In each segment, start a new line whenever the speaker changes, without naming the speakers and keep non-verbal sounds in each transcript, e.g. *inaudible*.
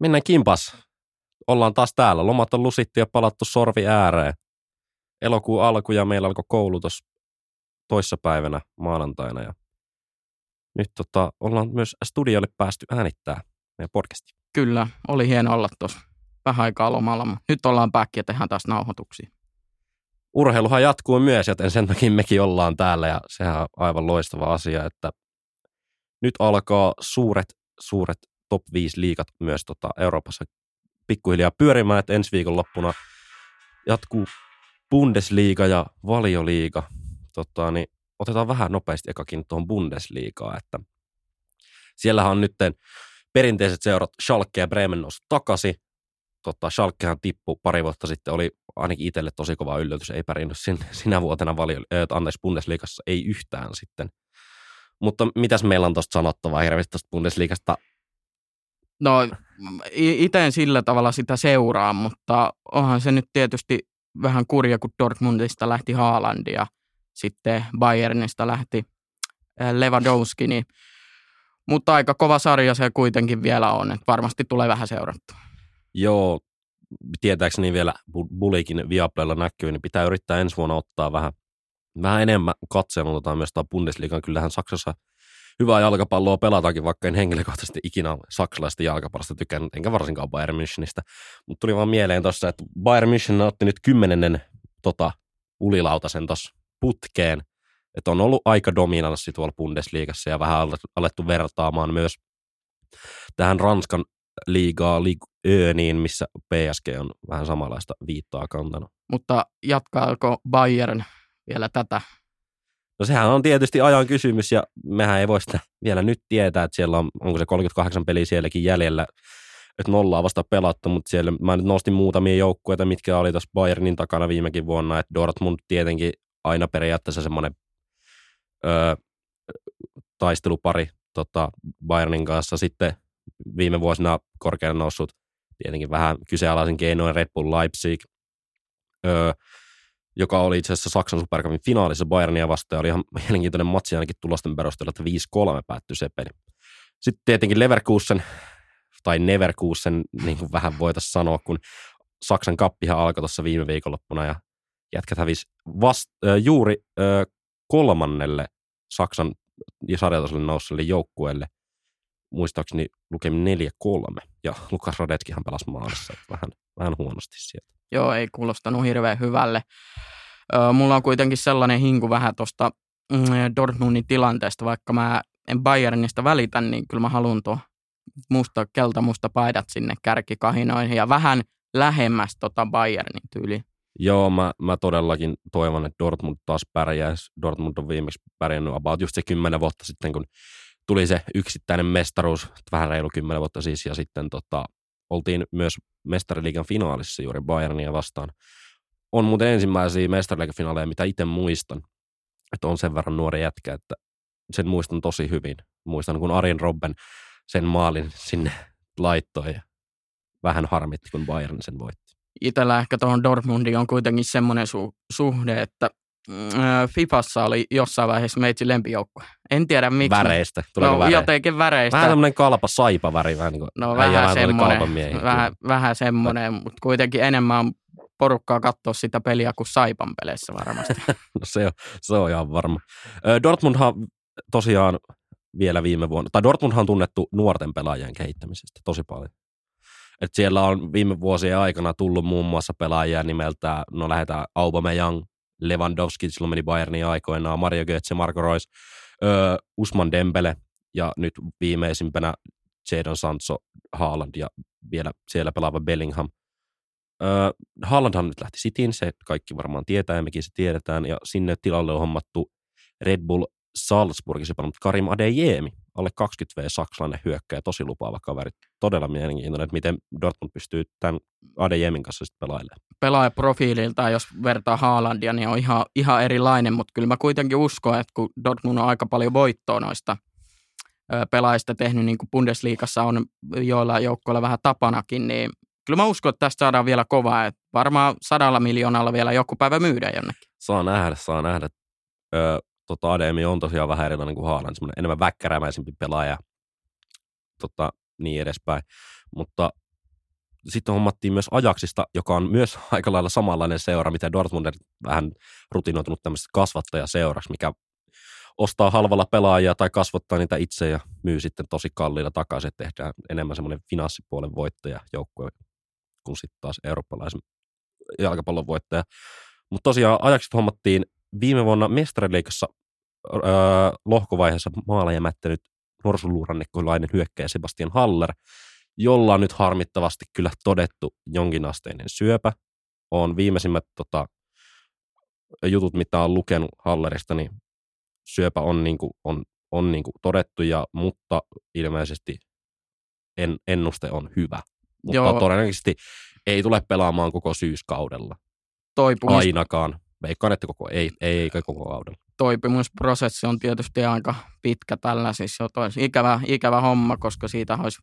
Mennään kimpas. Ollaan taas täällä. Lomat on lusittu ja palattu sorvi ääreen. Elokuun alku ja meillä alkoi koulutus toissapäivänä maanantaina. Ja nyt tota, ollaan myös studiolle päästy äänittää meidän podcasti.
Kyllä, oli hieno olla tuossa vähän aikaa lomalla, mutta nyt ollaan back ja tehdään taas nauhoituksia.
Urheiluhan jatkuu myös, joten sen takia mekin ollaan täällä ja sehän on aivan loistava asia, että nyt alkaa suuret, suuret top 5 liikat myös tota Euroopassa pikkuhiljaa pyörimään, että ensi viikon loppuna jatkuu Bundesliga ja valioliiga. Tota, niin otetaan vähän nopeasti ekakin tuohon Bundesliigaan, että siellähän on nyt perinteiset seurat Schalke ja Bremen noussut takaisin. Tota, Schalkehan tippui pari vuotta sitten, oli ainakin itselle tosi kova yllätys, ei pärjännyt sin, *laughs* sinä vuotena valio, äh, anteeksi, Bundesliigassa, ei yhtään sitten. Mutta mitäs meillä on tuosta sanottavaa hirveästi tuosta Bundesliigasta?
No itse en sillä tavalla sitä seuraa, mutta onhan se nyt tietysti vähän kurja, kun Dortmundista lähti Haaland ja sitten Bayernista lähti Lewandowski, niin, mutta aika kova sarja se kuitenkin vielä on, että varmasti tulee vähän seurattu.
Joo, tietääkseni vielä Bulikin Viaplaylla näkyy, niin pitää yrittää ensi vuonna ottaa vähän, vähän enemmän katselun tota myös Bundesliigan. Kyllähän Saksassa hyvää jalkapalloa pelataankin, vaikka en henkilökohtaisesti ikinä saksalaista jalkapallosta tykännyt, enkä varsinkaan Bayern Münchenistä. Mutta tuli vaan mieleen tuossa, että Bayern München otti nyt kymmenennen tota, ulilautasen tuossa putkeen, että on ollut aika dominanssi tuolla Bundesliigassa ja vähän alettu vertaamaan myös tähän Ranskan liigaa, Öniin, missä PSG on vähän samanlaista viittaa kantanut.
Mutta jatkaako Bayern vielä tätä?
No sehän on tietysti ajan kysymys ja mehän ei voi sitä vielä nyt tietää, että siellä on, onko se 38 peliä sielläkin jäljellä, että nollaa vasta pelattu, mutta siellä mä nyt nostin muutamia joukkueita, mitkä oli tuossa Bayernin takana viimekin vuonna, että Dortmund tietenkin aina periaatteessa semmoinen öö, taistelupari tota, Bayernin kanssa. Sitten viime vuosina korkeana noussut tietenkin vähän kyseenalaisen keinoin Red Bull Leipzig, öö, joka oli itse asiassa Saksan supercupin finaalissa Bayernia vastaan. Oli ihan mielenkiintoinen matsi ainakin tulosten perusteella, että 5-3 päättyi se peli. Sitten tietenkin Leverkusen, tai Neverkusen, niin kuin vähän voitaisiin sanoa, kun Saksan kappihan alkoi tuossa viime viikonloppuna ja jätkät hävisi vast, äh, juuri äh, kolmannelle Saksan ja sarjatasolle nousseelle joukkueelle muistaakseni lukemi 4-3, ja Lukas Radetskihan pelasi maalissa, vähän, vähän huonosti sieltä.
Joo, ei kuulostanut hirveän hyvälle. Mulla on kuitenkin sellainen hinku vähän tuosta mm, Dortmundin tilanteesta, vaikka mä en Bayernista välitä, niin kyllä mä haluan tuo musta, keltamusta paidat sinne kärkikahinoihin ja vähän lähemmäs tota Bayernin tyyliin.
Joo, mä, mä todellakin toivon, että Dortmund taas pärjäisi. Dortmund on viimeksi pärjännyt about just se kymmenen vuotta sitten, kun tuli se yksittäinen mestaruus, vähän reilu kymmenen vuotta siis, ja sitten tota, oltiin myös mestariliigan finaalissa juuri Bayernia vastaan. On muuten ensimmäisiä mestariliigan finaaleja, mitä itse muistan, että on sen verran nuori jätkä, että sen muistan tosi hyvin. Muistan, kun Arin Robben sen maalin sinne laittoi ja vähän harmitti, kun Bayern sen voitti.
Itellä ehkä tuohon Dortmundiin on kuitenkin semmoinen su- suhde, että Äh, Fifassa oli jossain vaiheessa meitsi lempijoukkue. En tiedä miksi.
Väreistä.
Tuleeko no, väreistä? jotenkin väreistä.
Vähän semmoinen kalpa saipa väri. Vähän niin kuin
no vähän semmoinen, vähän, vähän semmoinen, mutta kuitenkin enemmän porukkaa katsoa sitä peliä kuin Saipan peleissä varmasti. *laughs*
no se on, se on ihan varma. Dortmundhan tosiaan vielä viime vuonna, tai Dortmundhan on tunnettu nuorten pelaajien kehittämisestä tosi paljon. Et siellä on viime vuosien aikana tullut muun muassa pelaajia nimeltä, no lähdetään Aubameyang, Lewandowski, silloin meni Bayernin aikoinaan, Mario Götze, Marco Reus, öö, Usman Dembele ja nyt viimeisimpänä Jadon Sancho, Haaland ja vielä siellä pelaava Bellingham. Öö, Haalandhan nyt lähti Cityin, se kaikki varmaan tietää ja mekin se tiedetään, ja sinne tilalle on hommattu Red Bull Salzburgissa pelannut Karim Adeyemi, alle 20V saksalainen hyökkäjä, tosi lupaava kaveri. Todella mielenkiintoinen, että miten Dortmund pystyy tämän Adeyemin kanssa sitten pelailemaan.
Pelaajaprofiililta, jos vertaa Haalandia, niin on ihan, ihan erilainen, mutta kyllä mä kuitenkin uskon, että kun Dortmund on aika paljon voittoa noista pelaajista tehnyt, niin kuin Bundesliigassa on joilla joukkoilla vähän tapanakin, niin kyllä mä uskon, että tästä saadaan vielä kovaa, että varmaan sadalla miljoonalla vielä joku päivä myydä jonnekin.
Saa nähdä, saa nähdä. Öö, tota, Ademi on tosiaan vähän erilainen kuin Haaland, semmoinen enemmän väkkärämäisempi pelaaja, tota, niin edespäin. Mutta sitten hommattiin myös Ajaksista, joka on myös *laughs* aika lailla samanlainen seura, mitä Dortmund vähän rutinoitunut tämmöistä kasvattajaseuraksi, mikä ostaa halvalla pelaajia tai kasvattaa niitä itse ja myy sitten tosi kalliilla takaisin, että tehdään enemmän semmoinen finanssipuolen voittaja joukkue kuin sitten taas eurooppalaisen jalkapallon voittaja. Mutta tosiaan Ajakset hommattiin viime vuonna mestariliikassa öö, lohkovaiheessa maala jämättänyt norsunluurannekkolainen hyökkäjä Sebastian Haller, jolla on nyt harmittavasti kyllä todettu jonkinasteinen syöpä. On viimeisimmät tota, jutut, mitä on lukenut Hallerista, niin syöpä on, niin kuin, on, on niin kuin todettu, ja, mutta ilmeisesti en, ennuste on hyvä. Mutta Joo. todennäköisesti ei tule pelaamaan koko syyskaudella. Toipumus... Ainakaan. Veikkaan, että koko, ei, ei, ei koko kaudella.
Toipumusprosessi on tietysti aika pitkä tällä, siis se olisi ikävä, ikävä homma, koska siitä olisi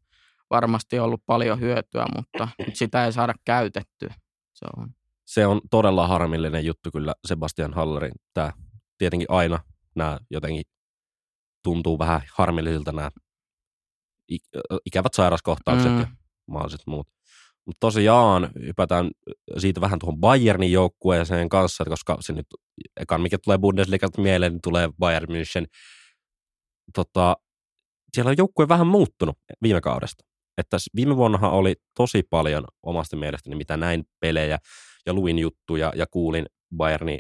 varmasti ollut paljon hyötyä, mutta *clears throat* sitä ei saada käytettyä. Se on.
Se on todella harmillinen juttu kyllä Sebastian Hallerin. Tämä tietenkin aina nämä jotenkin tuntuu vähän harmillisilta nämä ikävät sairaskohtaukset mm. ja mahdolliset muut. Mutta tosiaan hypätään siitä vähän tuohon Bayernin joukkueeseen kanssa, koska se nyt ekan mikä tulee Bundesligalta mieleen, niin tulee Bayern München. Tota, siellä on joukkue vähän muuttunut viime kaudesta. Että viime vuonnahan oli tosi paljon omasta mielestäni, mitä näin pelejä ja luin juttuja ja kuulin Bayernin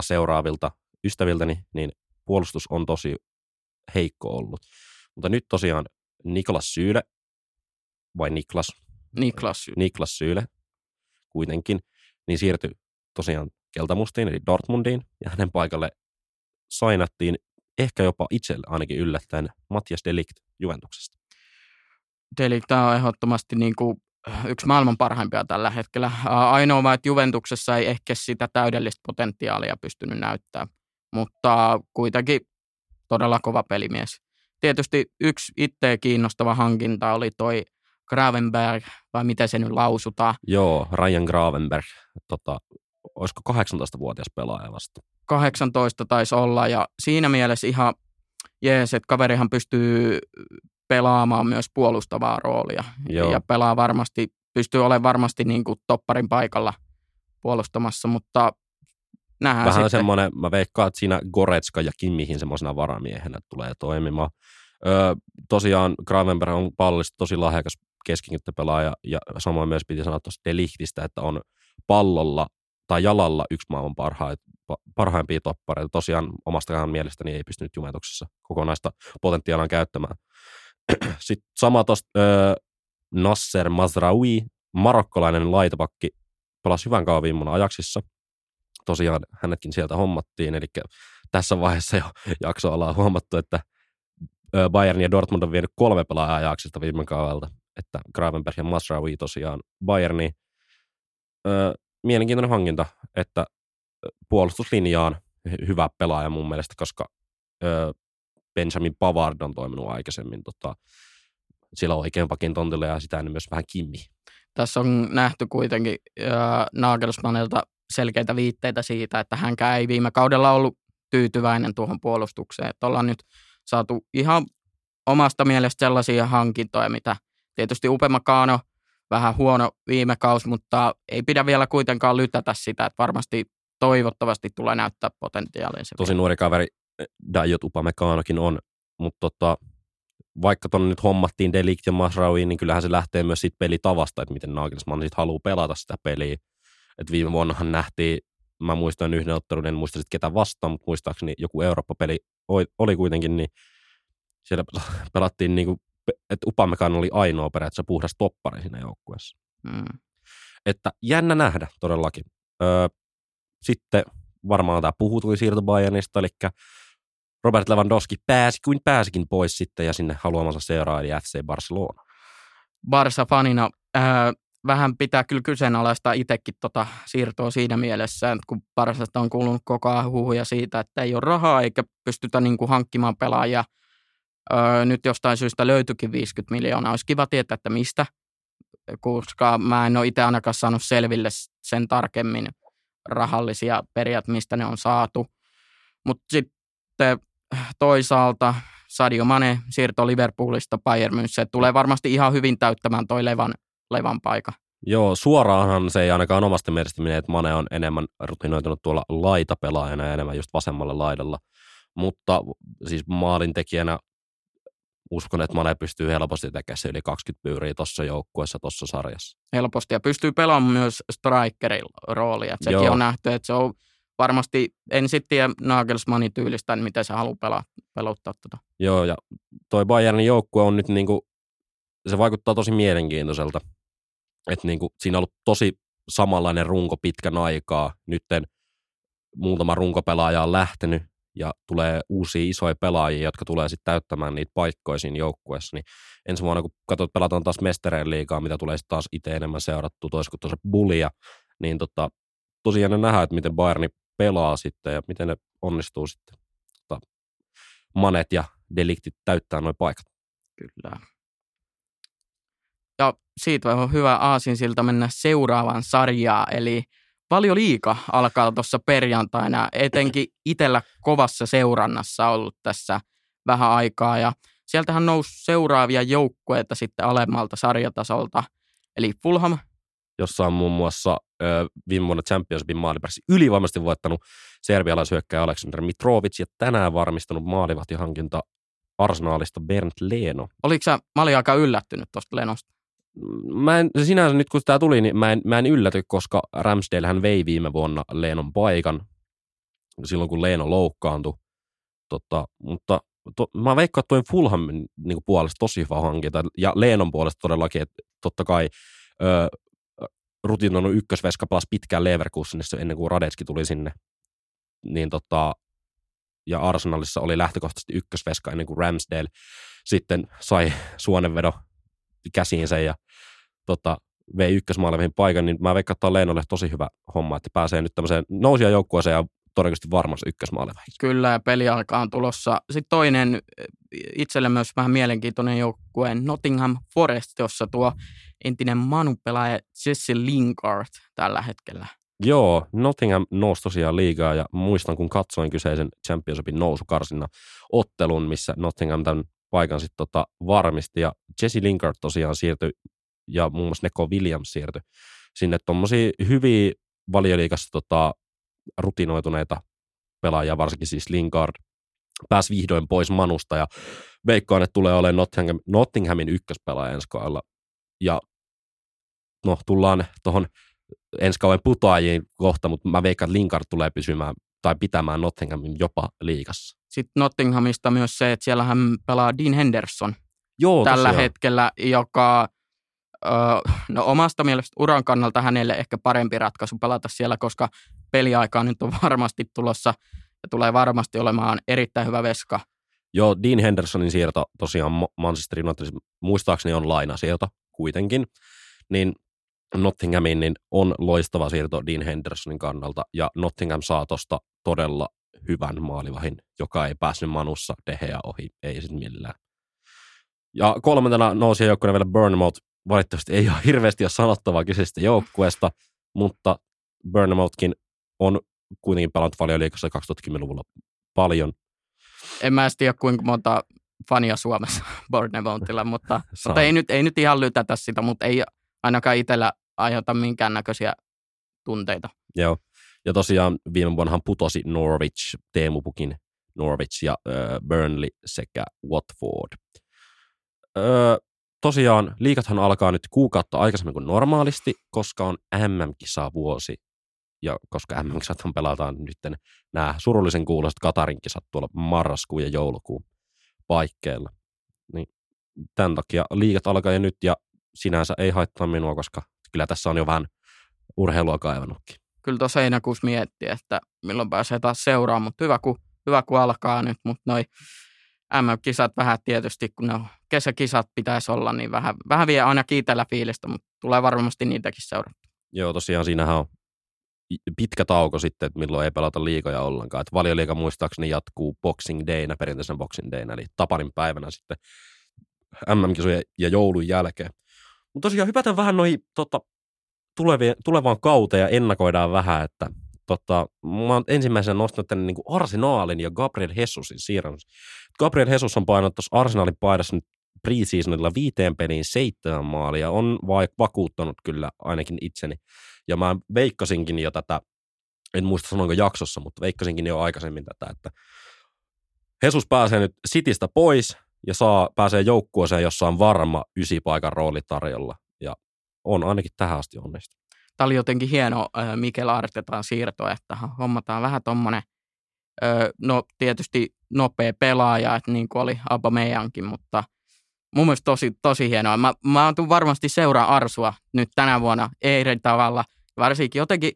seuraavilta ystäviltäni, niin puolustus on tosi heikko ollut. Mutta nyt tosiaan Niklas Syyle, vai Niklas?
Niklas Syyle.
Niklas Syyle kuitenkin, niin siirtyi tosiaan Keltamustiin, eli Dortmundiin, ja hänen paikalle sainattiin ehkä jopa itselle ainakin yllättäen Matias Delikt Juventuksesta.
Delikt on ehdottomasti niin kuin yksi maailman parhaimpia tällä hetkellä. Ainoa vaan, että Juventuksessa ei ehkä sitä täydellistä potentiaalia pystynyt näyttämään mutta kuitenkin todella kova pelimies. Tietysti yksi itseä kiinnostava hankinta oli toi Gravenberg, vai miten se nyt lausutaan.
Joo, Ryan Gravenberg. Tota, olisiko 18-vuotias pelaaja vasta?
18 taisi olla, ja siinä mielessä ihan jees, että kaverihan pystyy pelaamaan myös puolustavaa roolia. Joo. Ja pelaa varmasti, pystyy olemaan varmasti niin kuin topparin paikalla puolustamassa, mutta
Nähdään Vähän sitten. semmoinen, mä veikkaan, että siinä Goretska ja Kimmihin semmoisena varamiehenä tulee toimimaan. Öö, tosiaan Gravenberg on pallista tosi lahjakas keskikenttäpelaaja ja samoin myös piti sanoa tuosta Delihtistä, että on pallolla tai jalalla yksi maailman parhaita, parhaimpia toppareita. Tosiaan omastakaan mielestäni ei pystynyt Juventuksessa kokonaista potentiaalia käyttämään. *clears throat* Sitten sama tuosta Nasser Mazraoui, marokkolainen laitapakki, pelasi hyvän kauan viime ajaksissa – tosiaan hänetkin sieltä hommattiin, eli tässä vaiheessa jo *laughs* jakso ollaan huomattu, että Bayern ja Dortmund on vienyt kolme pelaajaa ajaksista viime kaudelta, että Gravenberg ja Masraoui tosiaan Bayerni. Öö, mielenkiintoinen hankinta, että puolustuslinja on hyvä pelaaja mun mielestä, koska öö, Benjamin Pavard on toiminut aikaisemmin tota, sillä oikein pakin tontilla ja sitä myös vähän Kimmi.
Tässä on nähty kuitenkin äh, Nagelsmannilta selkeitä viitteitä siitä, että hänkään ei viime kaudella ollut tyytyväinen tuohon puolustukseen. Että ollaan nyt saatu ihan omasta mielestä sellaisia hankintoja, mitä tietysti Upemakaano vähän huono viime kausi, mutta ei pidä vielä kuitenkaan lytätä sitä, että varmasti toivottavasti tulee näyttää potentiaalinsa.
Tosi nuori kaveri eh, Dajot Upamecanokin on, mutta tota, vaikka tuonne nyt hommattiin Delict ja Masraoui, niin kyllähän se lähtee myös siitä pelitavasta, että miten Nagelsmann sitten haluaa pelata sitä peliä. Et viime vuonnahan nähtiin, mä muistan yhden ottelun, en muista sitten ketä vastaan, mutta muistaakseni joku Eurooppa-peli oli kuitenkin, niin siellä pelattiin niin kuin, että Upamekan oli ainoa periaatteessa puhdas toppari siinä joukkueessa. Mm. Että jännä nähdä todellakin. Öö, sitten varmaan tämä puhutui siirto Bayernista, eli Robert Lewandowski pääsi kuin pääsikin pois sitten ja sinne haluamansa seuraa, eli FC Barcelona.
Barça-fanina äh, vähän pitää kyllä kyseenalaistaa itsekin tota siirtoa siinä mielessä, että kun Barsasta on kuulunut koko ajan huhuja siitä, että ei ole rahaa eikä pystytä niin kuin hankkimaan pelaajia. Öö, nyt jostain syystä löytyikin 50 miljoonaa. Olisi kiva tietää, että mistä, koska mä en ole itse ainakaan saanut selville sen tarkemmin rahallisia periaat, mistä ne on saatu. Mutta sitten toisaalta Sadio Mane siirto Liverpoolista Bayern München tulee varmasti ihan hyvin täyttämään toi Levan levan paikka.
Joo, suoraanhan se ei ainakaan omasta mielestä mene, että Mane on enemmän rutinoitunut tuolla laitapelaajana ja enemmän just vasemmalla laidalla. Mutta siis maalintekijänä uskon, että Mane pystyy helposti tekemään se yli 20 pyyriä tuossa joukkueessa, tuossa sarjassa.
Helposti ja pystyy pelaamaan myös strikerin roolia. Että sekin
Joo.
on nähty, että se on varmasti, en sitten tiedä Nagelsmannin tyylistä, että miten se haluaa pelaa, peluttaa tuota.
Joo, ja toi Bayernin joukkue on nyt niinku, se vaikuttaa tosi mielenkiintoiselta. Että niinku, siinä on ollut tosi samanlainen runko pitkän aikaa. Nytten muutama runkopelaaja on lähtenyt ja tulee uusia isoja pelaajia, jotka tulee sitten täyttämään niitä paikkoja siinä joukkueessa. Niin ensi vuonna, kun katsot, pelataan taas Mestereen liigaa, mitä tulee sitten taas itse enemmän seurattu, toisko tuossa Bullia, niin tota, tosiaan nähdään, että miten Bayerni pelaa sitten ja miten ne onnistuu sitten tota, manet ja deliktit täyttää noin paikat.
Kyllä. Ja siitä on hyvä aasinsilta mennä seuraavaan sarjaan, eli Valioliiga alkaa tuossa perjantaina, etenkin itsellä kovassa seurannassa ollut tässä vähän aikaa, ja sieltähän nousi seuraavia joukkueita sitten alemmalta sarjatasolta, eli Fulham,
jossa on muun muassa ö, viime vuonna Championshipin maalipäässä ylivoimaisesti voittanut serbialaishyökkäjä Aleksander Mitrovic ja tänään varmistanut maalivahtihankinta Arsenaalista Bernd Leno.
oliko sä, mä olin aika yllättynyt tuosta Lenosta.
Mä en, sinänsä nyt kun tämä tuli, niin mä en, mä en ylläty, koska Ramsdale hän vei viime vuonna Leenon paikan silloin, kun Leeno loukkaantui. Tota, mutta to, mä veikkaan, että tuon Fulhamin niin puolesta tosi hyvä hankinta ja Leenon puolesta todellakin, että totta kai ö, rutinoinut ykkösveska pelasi pitkään Leverkusenissa ennen kuin Radetski tuli sinne. Niin tota, ja Arsenalissa oli lähtökohtaisesti ykkösveska ennen kuin Ramsdale sitten sai suonenvedo käsiinsä ja tota, vei ykkösmaalevihin paikan, niin mä veikkaan, että Leenolle tosi hyvä homma, että pääsee nyt tämmöiseen nousia joukkueeseen ja todennäköisesti varmasti ykkösmaalevihin.
Kyllä, ja peliaika on tulossa. Sitten toinen itselle myös vähän mielenkiintoinen joukkue, Nottingham Forest, jossa tuo entinen Manu-pelaaja Jesse Lingard tällä hetkellä.
Joo, Nottingham nousi tosiaan liigaa ja muistan, kun katsoin kyseisen Championshipin nousukarsinna ottelun, missä Nottingham tämän paikan sitten tota varmisti ja Jesse Lingard tosiaan siirtyi ja muun muassa Neko Williams siirtyi sinne tuommoisia hyviä valioliikassa tota, rutinoituneita pelaajia, varsinkin siis Lingard pääsi vihdoin pois Manusta ja veikkaan, että tulee olemaan Nottingham, Nottinghamin ykköspelaaja ensi kaudella. Ja no, tullaan tuohon ensi kauden putoajiin kohta, mutta mä veikkaan, että Lingard tulee pysymään tai pitämään Nottinghamin jopa liigassa.
Sitten Nottinghamista myös se, että siellä hän pelaa Dean Henderson
Joo,
tällä
tosiaan.
hetkellä, joka no omasta mielestä uran kannalta hänelle ehkä parempi ratkaisu pelata siellä, koska peliaikaa nyt on *laughs* varmasti tulossa ja tulee varmasti olemaan erittäin hyvä veska.
Joo, Dean Hendersonin siirto tosiaan Manchester United, muistaakseni on lainasiirto kuitenkin, niin Nottinghamiin niin on loistava siirto Dean Hendersonin kannalta, ja Nottingham saa tuosta todella hyvän maalivahin, joka ei päässyt Manussa Deheä ohi, ei sitten millään. Ja kolmantena nousi joukkueena vielä Bournemouth, valitettavasti ei ole hirveästi ole sanottavaa kyseisestä joukkueesta, mutta Bournemouthkin on kuitenkin pelannut paljon liikassa 2010-luvulla paljon.
En mä edes tiedä, kuinka monta fania Suomessa *laughs* Bournemouthilla, mutta, *laughs* mutta ei, nyt, ei nyt ihan lytätä sitä, mutta ei ainakaan itsellä aiheuta minkäännäköisiä tunteita.
Joo. Ja tosiaan viime vuonnahan putosi Norwich, Teemu Pukin Norwich ja äh, Burnley sekä Watford. Öö, tosiaan liikathan alkaa nyt kuukautta aikaisemmin kuin normaalisti, koska on MM-kisa vuosi. Ja koska MM-kisathan pelataan nyt nämä surullisen kuuloiset Katarin kisat tuolla marraskuun ja joulukuun paikkeilla. Niin tämän takia liigat alkaa jo nyt ja sinänsä ei haittaa minua, koska kyllä tässä on jo vähän urheilua kaivannutkin.
Kyllä tuossa heinäkuussa miettii, että milloin pääsee taas seuraamaan, mutta hyvä kun, hyvä kun alkaa nyt, mutta noi MM-kisat vähän tietysti, kun ne on kesäkisat pitäisi olla, niin vähän, vähän vie aina kiitellä fiilistä, mutta tulee varmasti niitäkin seurata.
Joo, tosiaan siinähän on pitkä tauko sitten, että milloin ei pelata liikoja ollenkaan. Että valioliiga muistaakseni jatkuu Boxing Dayna, perinteisen Boxing Dayna, eli Tapanin päivänä sitten MM-kisojen ja joulun jälkeen. Mutta tosiaan hypätään vähän noihin tota, tulevien, tulevaan kauteen ja ennakoidaan vähän, että tota, mä oon ensimmäisenä nostanut tänne niin Arsenaalin ja Gabriel Jesusin siirron. Gabriel Jesus on painanut tuossa Arsenaalin paidassa nyt preseasonilla viiteen peliin seitsemän maalia. On vai vakuuttanut kyllä ainakin itseni. Ja mä veikkasinkin jo tätä, en muista sanoinko jaksossa, mutta veikkasinkin jo aikaisemmin tätä, että Jesus pääsee nyt Sitistä pois ja saa, pääsee joukkueeseen, jossa on varma ysipaikan rooli tarjolla. Ja on ainakin tähän asti onnistunut.
Tämä oli jotenkin hieno äh, Mikel Artetaan siirto, että hommataan vähän tuommoinen, no tietysti nopea pelaaja, että niin kuin oli Aubameyangkin, mutta mun mielestä tosi, tosi hienoa. Mä, mä tuun varmasti seuraa Arsua nyt tänä vuonna eri tavalla, varsinkin jotenkin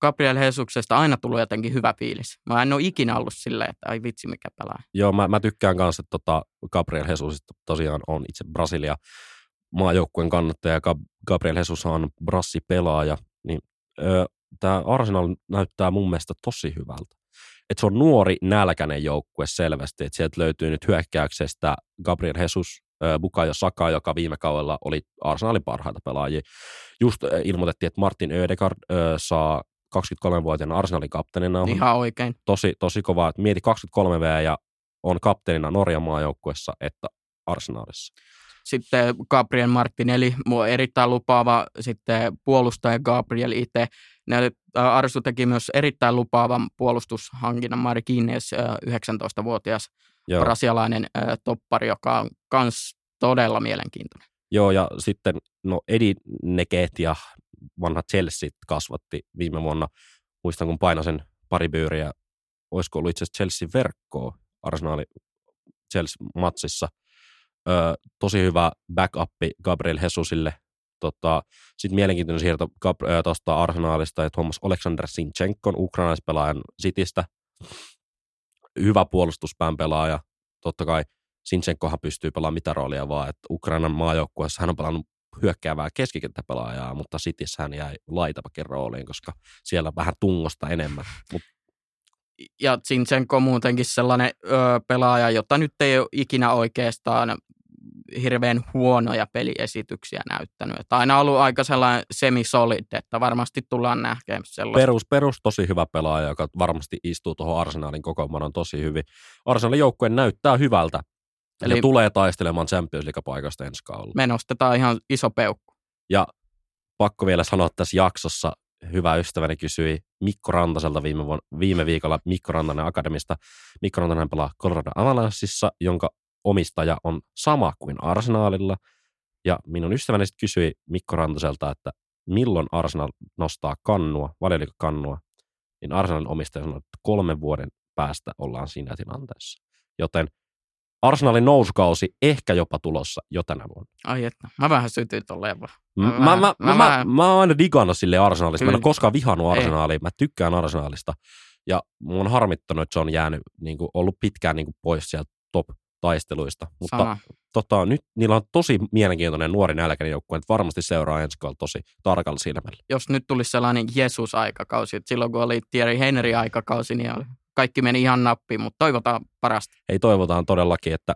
Gabriel Jesuksesta aina tullut jotenkin hyvä fiilis. Mä en ole ikinä ollut silleen, että ai vitsi mikä pelaa.
Joo, mä, mä tykkään kanssa, että tota Gabriel Jesusista tosiaan on itse Brasilia maajoukkueen kannattaja. Gabriel Jesus on brassi pelaaja, niin tämä Arsenal näyttää mun mielestä tosi hyvältä. Et se on nuori, nälkäinen joukkue selvästi, että sieltä löytyy nyt hyökkäyksestä Gabriel Jesus, Bukayo Saka, joka viime kaudella oli Arsenalin parhaita pelaajia. Just ilmoitettiin, että Martin Ödegaard saa 23-vuotiaana Arsenalin kapteenina.
Ihan oikein.
Tosi, tosi kova. Mieti 23 V ja on kapteenina Norjan maajoukkuessa että Arsenalissa.
Sitten Gabriel Martinelli, erittäin lupaava sitten puolustaja Gabriel itse. Arsu teki myös erittäin lupaavan puolustushankinnan Marquinez, 19-vuotias Joo. brasialainen toppari, joka on myös todella mielenkiintoinen.
Joo, ja sitten no Edi Neket ja vanha Chelsea kasvatti viime vuonna. Muistan, kun painasin pari byyriä, olisiko ollut itse asiassa Chelsea verkkoa Arsenali Chelsea-matsissa. Ö, tosi hyvä backup Gabriel Jesusille. Tota, Sitten mielenkiintoinen siirto tuosta Arsenaalista, että huomasi Oleksandr Sinchenkon, ukrainaispelaajan Sitistä. Hyvä puolustuspään pelaaja. Totta kai Sinchenkohan pystyy pelaamaan mitä roolia vaan, että Ukrainan maajoukkueessa hän on pelannut hyökkäävää keskikenttäpelaajaa, mutta Cityssä hän jäi laitapakin rooliin, koska siellä vähän tungosta enemmän. Mut
ja Zinchenko muutenkin sellainen ö, pelaaja, jota nyt ei ole ikinä oikeastaan hirveän huonoja peliesityksiä näyttänyt. Että aina ollut aika sellainen semi-solid, että varmasti tullaan näkemään sellaista.
Perus, perus tosi hyvä pelaaja, joka varmasti istuu tuohon Arsenalin kokoonpanon tosi hyvin. Arsenalin joukkue näyttää hyvältä. Eli ja tulee taistelemaan Champions League-paikasta ensi kaudella.
Me nostetaan ihan iso peukku.
Ja pakko vielä sanoa tässä jaksossa, hyvä ystäväni kysyi Mikko Rantaselta viime, vuonna, viime viikolla Mikko Rantanen Akademista. Mikko Rantanen pelaa Colorado Avalanssissa, jonka omistaja on sama kuin Arsenaalilla. Ja minun ystäväni sitten kysyi Mikko Rantaselta, että milloin Arsenal nostaa kannua, kannua, niin Arsenalin omistaja sanoi, että kolmen vuoden päästä ollaan siinä tilanteessa. Joten Arsenalin nousukausi ehkä jopa tulossa jo tänä vuonna.
Ai että, mä vähän sytyin tolleen vaan.
Mä, mä, mä, mä, mä, mä, mä oon aina digannut sille Arsenalista. Mä en ole koskaan vihannut Arsenalia. Mä tykkään Arsenalista. Ja mun on harmittanut, että se on jäänyt, niin kuin, ollut pitkään niin kuin, pois sieltä top-taisteluista. Mutta Sama. tota, nyt niillä on tosi mielenkiintoinen nuori nälkäinen joukkue, että varmasti seuraa ensi tosi tarkalla silmällä.
Jos nyt tulisi sellainen Jesus-aikakausi, että silloin kun oli Thierry Henry-aikakausi, niin oli kaikki meni ihan nappiin, mutta toivotaan parasta.
Ei toivotaan todellakin, että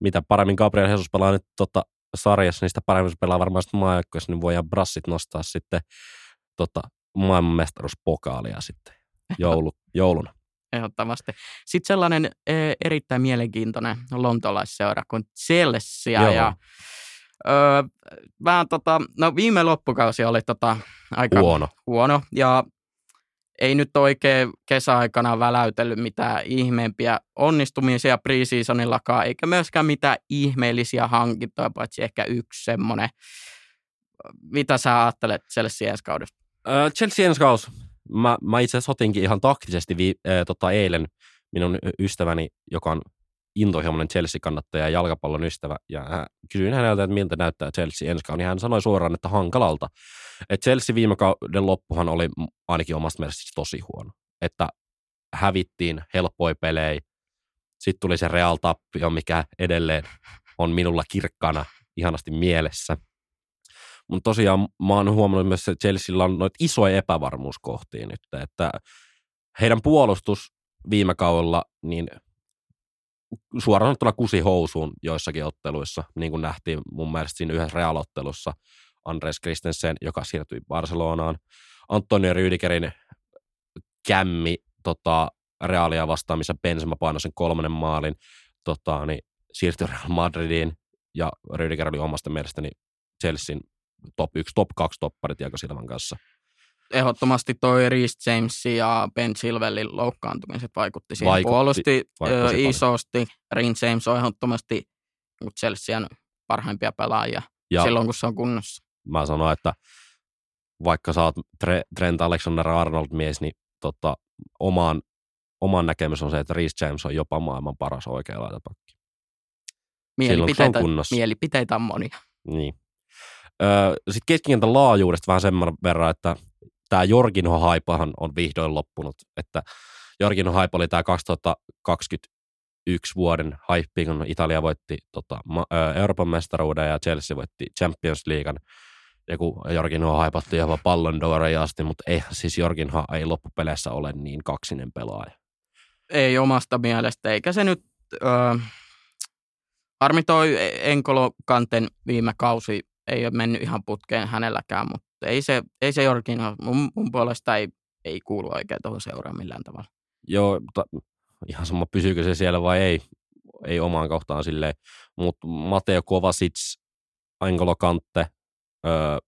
mitä paremmin Gabriel Jesus pelaa nyt tota, sarjassa, niin sitä paremmin se pelaa varmaan sitten maajoukkueessa, niin voidaan brassit nostaa sitten tota, maailmanmestaruuspokaalia sitten *laughs* joulu, jouluna.
Ehdottomasti. Sitten sellainen e, erittäin mielenkiintoinen lontolaisseura kuin Chelsea. Joo. Ja, ö, vähän tota, no viime loppukausi oli tota, aika
huono.
huono ja ei nyt oikein kesäaikana väläytellyt mitään ihmeempiä onnistumisia preseasonillakaan, eikä myöskään mitään ihmeellisiä hankintoja, paitsi ehkä yksi semmoinen. Mitä sä ajattelet Chelsea ensi kaudesta?
Chelsea ensi kaus. Mä, mä itse asiassa otinkin ihan taktisesti vi, äh, tota eilen minun ystäväni, joka on intohimoinen Chelsea-kannattaja ja jalkapallon ystävä, ja hän, kysyin häneltä, että miltä näyttää Chelsea ensi kaudella, niin hän sanoi suoraan, että hankalalta. Et Chelsea viime kauden loppuhan oli ainakin omasta mielestä tosi huono, että hävittiin helppoja pelejä, sitten tuli se Real tappio, mikä edelleen on minulla kirkkana ihanasti mielessä. Mutta tosiaan mä oon huomannut myös, että Chelsealla on noita isoja epävarmuuskohtia nyt, että heidän puolustus viime kaudella, niin suoraan sanottuna kusi housuun joissakin otteluissa, niin kuin nähtiin mun mielestä siinä yhdessä realottelussa Andres Christensen, joka siirtyi Barcelonaan. Antonio Rüdigerin kämmi tota, Realia vastaan, missä Benzema painoi sen kolmannen maalin, tota, niin siirtyi Real Madridiin. ja Rüdiger oli omasta mielestäni Chelsean top 1, top 2 topparit Jaako Silvan kanssa.
Ehdottomasti toi Reece James ja Ben Chilwellin loukkaantumiset vaikutti siihen.
Vaikutti,
Puolusti
vaikutti
ö, isosti. Reece James on ehdottomasti Chelsean parhaimpia pelaajia
Ja
silloin, kun se on kunnossa.
mä sanon, että vaikka sä oot Tre- Trent Alexander-Arnold-mies, niin tota, omaan, oman näkemys on se, että Reece James on jopa maailman paras oikea laitapakki. Silloin, kun on
Mielipiteitä,
kunnossa.
mielipiteitä on monia.
Niin. Öö, Sitten keskikentän laajuudesta vähän sen verran, että tämä Jorginho-haipahan on vihdoin loppunut. Että Jorginho-haipa oli tämä 2021 vuoden haippi, kun Italia voitti tota, Euroopan mestaruuden ja Chelsea voitti Champions Leaguean. Ja kun Jorginho haipatti jopa pallon Doria asti, mutta ei, siis Jorginho ei loppupeleissä ole niin kaksinen pelaaja.
Ei omasta mielestä, eikä se nyt... Ö, harmi toi Enkolo Kanten viime kausi ei ole mennyt ihan putkeen hänelläkään, mutta ei se, ei se Jorkin, mun, mun puolesta ei, ei kuulu oikein tuohon seuraan millään tavalla.
Joo, ta, ihan sama pysyykö se siellä vai ei, ei omaan kohtaan silleen. Mutta Mateo Kovacic, Angolo Kante, öö,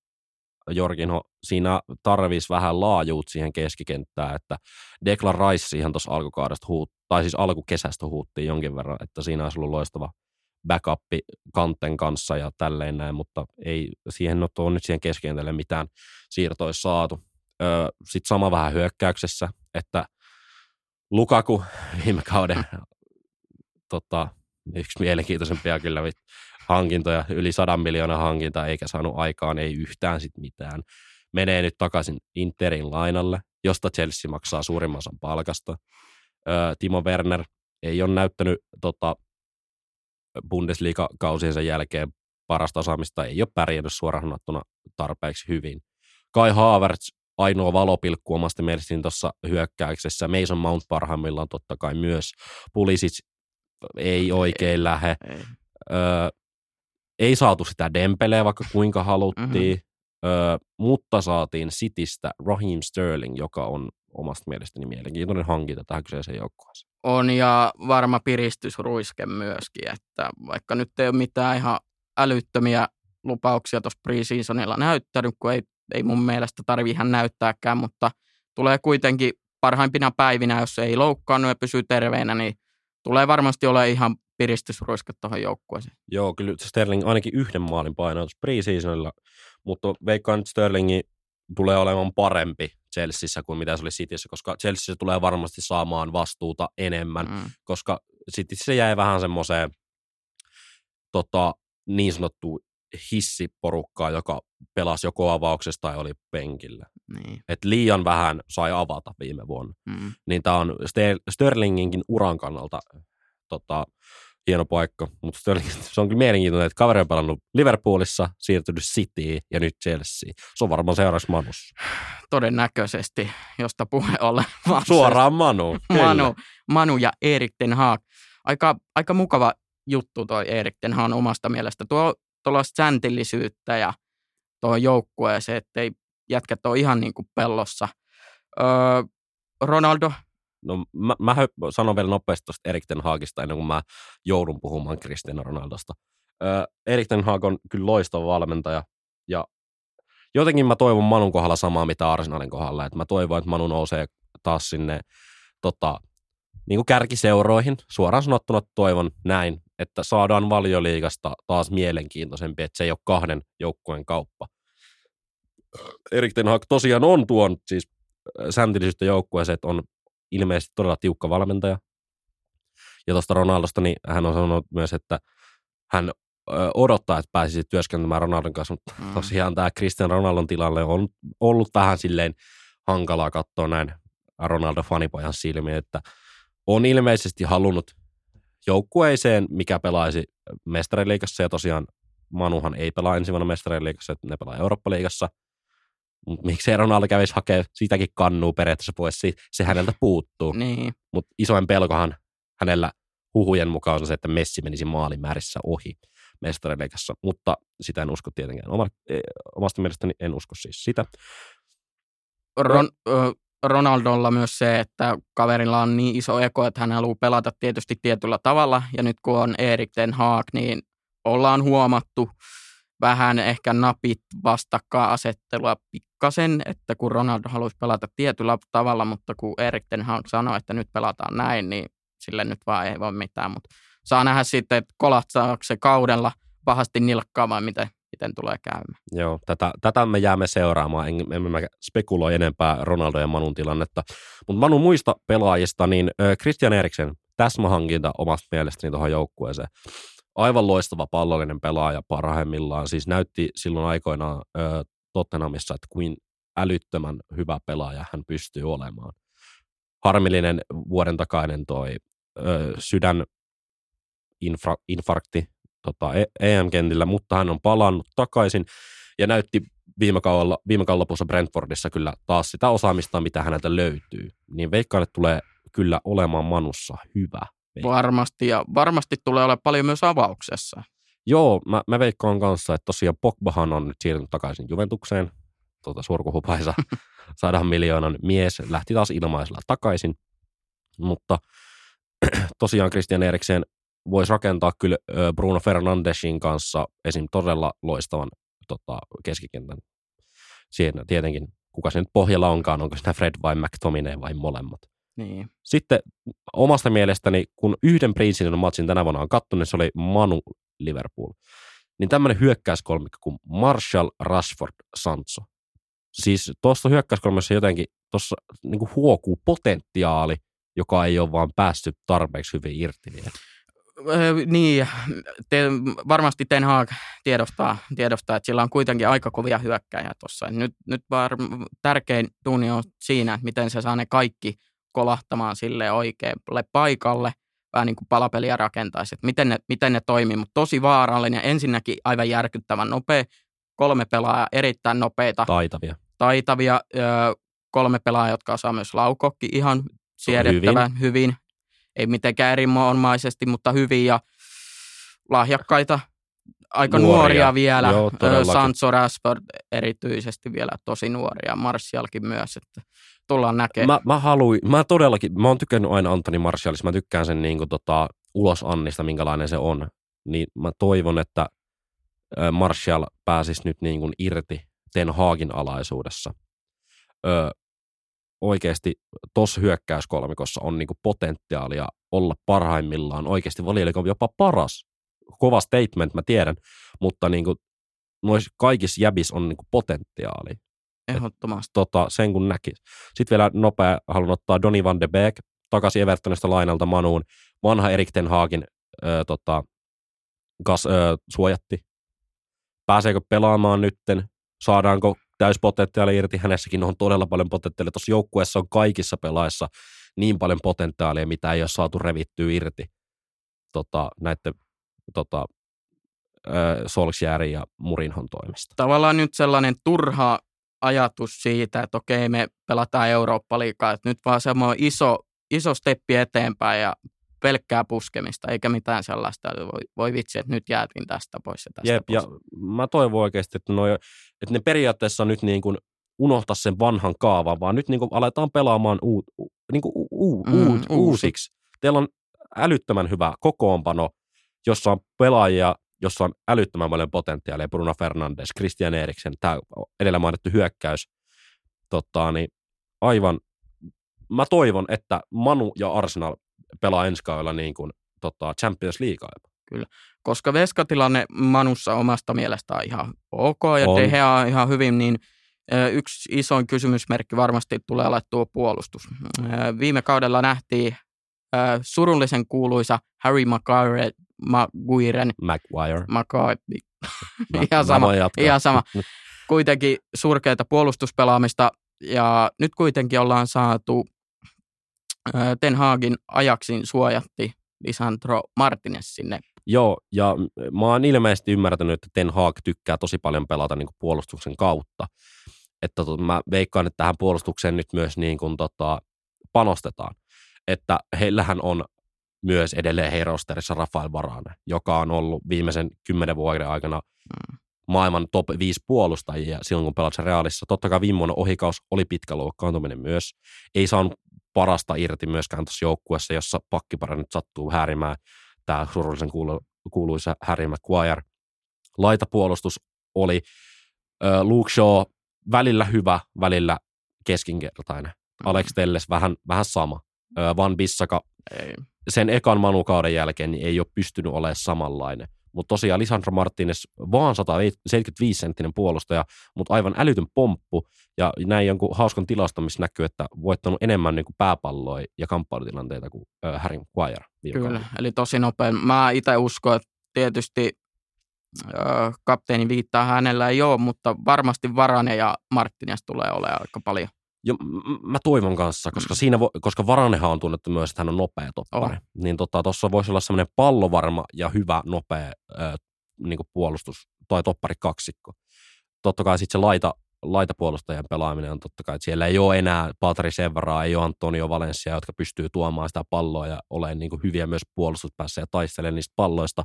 Jorginho, siinä tarvisi vähän laajuutta siihen keskikenttään, että Declan Rice siihen tuossa alkukaudesta huut, tai siis alkukesästä huuttiin jonkin verran, että siinä olisi ollut loistava backup Kanten kanssa ja tälleen näin, mutta ei siihen ole tuon nyt siihen keskikentälle mitään siirtoja saatu. Sitten sama vähän hyökkäyksessä, että Lukaku *laughs* viime kauden tota, yksi mielenkiintoisempia kyllä hankintoja, yli sadan miljoonan hankinta, eikä saanut aikaan ei yhtään sit mitään. Menee nyt takaisin Interin lainalle, josta Chelsea maksaa suurimman osan palkasta. Timo Werner ei ole näyttänyt tota, Bundesliga-kausiensa jälkeen parasta osaamista, ei ole pärjännyt suoraan sanottuna tarpeeksi hyvin. Kai Havertz ainoa valopilkku omasta mielestäni tuossa hyökkäyksessä. Mason Mount parhaimmillaan totta kai myös. Pulisic ei oikein lähe.
Ei.
Öö, ei saatu sitä Dempeleä, vaikka kuinka haluttiin, mm-hmm. öö, mutta saatiin Citystä Raheem Sterling, joka on omasta mielestäni mielenkiintoinen hankinta tähän kyseiseen joukkueeseen.
On ja varma piristysruiske myöskin, että vaikka nyt ei ole mitään ihan älyttömiä lupauksia tuossa preseasonilla näyttänyt, kun ei, ei mun mielestä tarvi ihan näyttääkään, mutta tulee kuitenkin parhaimpina päivinä, jos ei loukkaannut ja pysyy terveenä, niin tulee varmasti olla ihan piristysruiske tuohon joukkueeseen.
Joo, kyllä Sterling ainakin yhden maalin painaa tuossa preseasonilla, mutta veikkaan, että Sterlingi tulee olemaan parempi Chelseassa kuin mitä se oli Cityssä, koska Chelseassa tulee varmasti saamaan vastuuta enemmän,
Mm.
koska sitten se jäi vähän semmoiseen tota, niin sanottuun hissiporukkaan, joka pelasi joko avauksesta tai oli penkillä.
Niin.
Et liian vähän sai avata viime vuonna.
Mm.
Niin tämä on Ster- Sterlinginkin uran kannalta tota, hieno paikka. Mutta Sterling, se on kyllä mielenkiintoinen, että kaveri on pelannut Liverpoolissa, siirtynyt Cityin ja nyt Chelsea. Se on varmaan seuraavaksi Manus.
Todennäköisesti, josta puhe ollen. *laughs*
Suoraan Manu.
Manu, Manu ja Erik Ten Hag. Aika, aika mukava juttu toi Erik Ten Hag omasta mielestä. Tuo tuollaista säntillisyyttä ja tuohon joukkueeseen, ettei jätkät ole ihan niin kuin pellossa. Öö, Ronaldo,
No mä, mä sanon vielä nopeasti tuosta Erik Ten Hagista ennen kuin mä joudun puhumaan Cristiano Ronaldosta. Ö, Erik Ten Hag on kyllä loistava valmentaja ja jotenkin mä toivon Manun kohdalla samaa mitä Arsenalin kohdalla, että mä toivon, että Manu nousee taas sinne tota, niin kuin kärkiseuroihin. Suoraan sanottuna toivon näin, että saadaan valioliigasta taas mielenkiintoisempi, että se ei ole kahden joukkueen kauppa. Erik Ten Hag tosiaan on tuon siis säntillisyyttä joukkueeseen, että on ilmeisesti todella tiukka valmentaja. Ja tuosta Ronaldosta, niin hän on sanonut myös, että hän odottaa, että pääsisi työskentelemään Ronaldon kanssa, mutta
Mm.
tosiaan tämä Cristiano Ronaldon tilalle on ollut vähän silleen hankalaa katsoa näin Ronaldo-fanipojan silmiin, että on ilmeisesti halunnut joukkueeseen, mikä pelaisi mestariliigassa, ja tosiaan Manuhan ei pelaa ensi vuonna mestariliigassa, että ne pelaa Eurooppa-liigassa, miksei Ronaldo kävisi hakea sitäkin kannua periaatteessa pois, se, häneltä puuttuu.
niin,
Mutta isoin pelkohan hänellä huhujen mukaan on se, että Messi menisi maalimäärissä ohi mestariliigassa, mutta sitä en usko tietenkään. Oma, eh, omasta mielestäni en usko siis sitä.
Ron, Ronaldolla myös se, että kaverilla on niin iso eko, että hän haluaa pelata tietysti tietyllä tavalla. Ja nyt kun on Erik Ten Hag, niin ollaan huomattu vähän ehkä napit vastakkainasettelua pikkasen, että kun Ronaldo haluaisi pelata tietyllä tavalla, mutta kun Erik Ten sanoi, että nyt pelataan näin, niin sille nyt vaan ei voi mitään, mutta saa nähdä sitten, että kolatsaako se kaudella pahasti nilkkaa vai miten, miten tulee käymään.
Joo, tätä, tätä me jäämme seuraamaan, en, emme mä spekuloi enempää Ronaldo ja Manun tilannetta. Mutta Manu muista pelaajista, niin Christian Eriksen täsmähankinta omasta mielestäni tuohon joukkueeseen. Aivan loistava pallollinen pelaaja parhaimmillaan. Siis näytti silloin aikoinaan ö, Tottenhamissa, että kuin älyttömän hyvä pelaaja hän pystyy olemaan. Harmillinen vuoden takainen toi ö, sydän infra, infarkti tota, EM-kentillä, mutta hän on palannut takaisin ja näytti viime kaudella, viime kaudella lopussa Brentfordissa kyllä taas sitä osaamista, mitä häneltä löytyy. Niin veikkaan, että tulee kyllä olemaan Manussa hyvä.
Varmasti, ja varmasti tulee olemaan paljon myös avauksessa.
Joo, mä, mä veikkaan kanssa, että tosiaan Pogbahan on nyt siirtynyt takaisin Juventukseen, tuota, surkuhupaisa *laughs* sadan miljoonan mies, lähti taas ilmaisella takaisin, mutta *clears throat* tosiaan Christian Eriksen voisi rakentaa kyllä Bruno Fernandesin kanssa esim. todella loistavan tota, keskikentän. Siinä tietenkin, kuka se nyt pohjalla onkaan, onko siinä Fred vai McTominay vai molemmat.
Niin.
Sitten omasta mielestäni, kun yhden Princeton matsin tänä vuonna on kattonut, niin se oli Manu Liverpool. Niin tämmöinen hyökkäyskolmikko kuin Marshall, Rashford, Sancho. Siis tuossa hyökkäyskolmessa jotenkin tuossa niin huokuu potentiaali, joka ei ole vaan päässyt tarpeeksi hyvin irti vielä.
Öö, niin, te, varmasti Ten Hag tiedostaa, tiedostaa, että sillä on kuitenkin aika kovia hyökkäjä tuossa. Nyt, nyt var, tärkein tunni on siinä, että miten se saa ne kaikki kolahtamaan sille oikealle paikalle, vähän niin kuin palapeliä rakentaisi, että miten ne, miten ne toimii, mutta tosi vaarallinen. Ensinnäkin aivan järkyttävän nopea, kolme pelaajaa erittäin nopeita.
Taitavia.
Taitavia, kolme pelaajaa, jotka osaa myös laukokki ihan siedettävän hyvin. hyvin ei mitenkään erinomaisesti, mutta hyvin ja lahjakkaita, aika nuoria, nuoria vielä. Joo, Sancho Rashford erityisesti vielä tosi nuoria, Martialkin myös, että tullaan näkemään.
Mä, mä, haluin, mä todellakin, mä oon tykännyt aina Antoni Martialista, mä tykkään sen niin kuin, tota, ulos Annista, minkälainen se on. Niin mä toivon, että Martial pääsisi nyt niin kuin irti Ten Haagin alaisuudessa. Ö, oikeasti tuossa hyökkäyskolmikossa on niinku potentiaalia olla parhaimmillaan oikeasti valiolikon jopa paras. Kova statement, mä tiedän, mutta niinku, noissa kaikissa jäbis on niinku potentiaali.
Ehdottomasti. Et,
tota, sen kun näki. Sitten vielä nopea haluan ottaa Donny van de Beek takaisin Evertonista lainalta Manuun. Vanha Erik Ten Hagin ö, tota, gas, ö, suojatti. Pääseekö pelaamaan nytten? Saadaanko täyspotentiaali irti. Hänessäkin on todella paljon potentiaalia. Tuossa joukkueessa on kaikissa pelaissa niin paljon potentiaalia, mitä ei ole saatu revittyä irti tota, näiden tota, Solskjärin ja Murinhon toimesta.
Tavallaan nyt sellainen turha ajatus siitä, että okei, me pelataan Eurooppa-liikaa, että nyt vaan semmoinen iso, iso steppi eteenpäin ja pelkkää puskemista, eikä mitään sellaista, voi, voi vitsi, että nyt jäätiin tästä pois ja tästä
Jep,
pois.
ja mä toivon oikeasti, että, noi, että ne periaatteessa nyt niin kuin unohtaa sen vanhan kaavan, vaan nyt niin kuin aletaan pelaamaan uu, niin kuin u, u, mm, uut, uusiksi. Teillä on älyttömän hyvä kokoonpano, jossa on pelaajia, jossa on älyttömän paljon potentiaalia, Bruno Fernandes, Christian Eriksen, tämä edellä mainittu hyökkäys, tota, niin aivan, mä toivon, että Manu ja Arsenal pelaa ensi kaudella niin kuin, tota, Champions League.
Kyllä, koska veskatilanne Manussa omasta mielestä on ihan ok ja on. Ihan hyvin, niin yksi isoin kysymysmerkki varmasti tulee tuo puolustus. Viime kaudella nähtiin surullisen kuuluisa Harry Maguire, Maguiren.
Maguire.
Maguire. ihan, sama, ihan *laughs* sama. Kuitenkin surkeita puolustuspelaamista ja nyt kuitenkin ollaan saatu Ten Hagin ajaksin suojatti Lisandro Martinez sinne.
Joo, ja mä oon ilmeisesti ymmärtänyt, että Ten Hag tykkää tosi paljon pelata niin kuin puolustuksen kautta. Että to, mä veikkaan, että tähän puolustukseen nyt myös niin kuin, tota, panostetaan. Että heillähän on myös edelleen heirosterissa Rafael Varane, joka on ollut viimeisen kymmenen vuoden aikana mm. maailman top 5 puolustajia silloin, kun pelasi Realissa. Totta kai viime vuonna ohikaus oli pitkä luokkaantuminen myös. Ei saanut parasta irti myöskään tuossa joukkueessa, jossa pakkipara nyt sattuu häärimään tämä surullisen kuulu, kuuluisa Harry Maguire. Laitapuolustus oli ö, Luke Shaw välillä hyvä, välillä keskinkertainen.
Mm.
Alex Telles vähän, vähän sama. Van Bissaka
Ei.
sen ekan manukauden jälkeen niin ei ole pystynyt olemaan samanlainen. Mutta tosiaan Lisandro Martinez vaan 175 senttinen puolustaja, mutta aivan älytön pomppu. Ja näin jonkun hauskan tilaston, missä näkyy, että voittanut enemmän niin kuin pääpalloja ja kamppailutilanteita kuin äh, Harry Maguire. viime
Kyllä,
kaudella.
eli tosi nopea. Mä itse uskon, että tietysti ö, kapteeni viittaa hänellä ei ole, mutta varmasti Varane ja Martinez tulee olemaan aika paljon.
Ja mä toivon kanssa, koska,
Mm.
siinä vo, koska Varanehan on tunnettu myös, että hän on nopea toppari.
On.
Niin tuossa tota, voisi olla semmoinen pallovarma ja hyvä, nopea äh, niin puolustus tai toppari kaksikko. Totta kai sitten se laita, laitapuolustajan pelaaminen on totta kai, että siellä ei ole enää Patrice Evraa, ei ole Antonio Valencia, jotka pystyy tuomaan sitä palloa ja olemaan niin hyviä myös puolustuspäässä ja taistelemaan niistä palloista.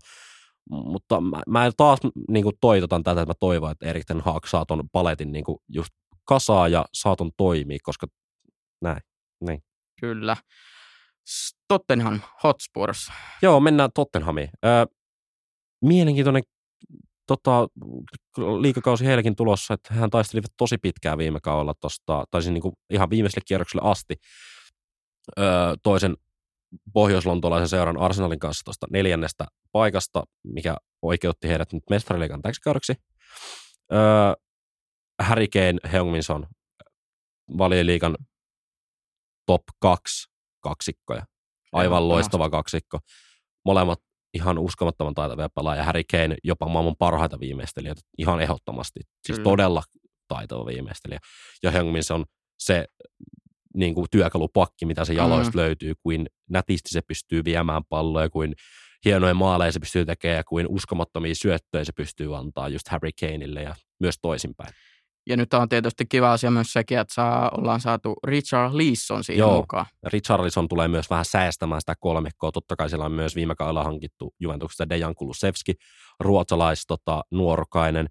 Mutta mä, mä taas niin toitotan tätä, että mä toivon, että Erik Ten Hag saa ton paletin niin just kasaa ja saa ton toimii, koska näin.
Kyllä. S- Tottenham Hotspurs.
Joo, mennään Tottenhamiin. Öö, mielenkiintoinen tota, liikakausi heillekin tulossa, että hän taistelivat tosi pitkään viime kaudella tosta, tai siis niinku ihan viimeiselle kierrokselle asti öö, toisen pohjoislontolaisen seuran Arsenalin kanssa tuosta neljännestä paikasta, mikä oikeutti heidät nyt mestariliikan täksi kaudeksi. Öö, Harry Kane, Heung-Min valioliikan top kaksi kaksikkoja. Aivan loistava kaksikko. Molemmat ihan uskomattoman taitavia pelaajia. Harry Kane jopa maailman parhaita viimeistelijöitä ihan ehdottomasti. Siis
Kyllä.
todella taitava viimeistelijä. Ja Heung-Min on se niin kuin työkalupakki, mitä se jaloista
Mm.
löytyy, kuin nätisti se pystyy viemään palloja, kuin hienoja maaleja se pystyy tekemään ja kuin uskomattomia syöttöjä se pystyy antaa just Harry Kaneille ja myös toisinpäin.
Ja nyt on tietysti kiva asia myös sekin, että saa, ollaan saatu Richard Leeson siihen
Joo.
mukaan.
Richarlison tulee myös vähän säästämään sitä kolmikkoa. Totta kai siellä on myös viime kaudella hankittu Juventuksesta Dejan Kulusevski, ruotsalais tota, nuorukainen.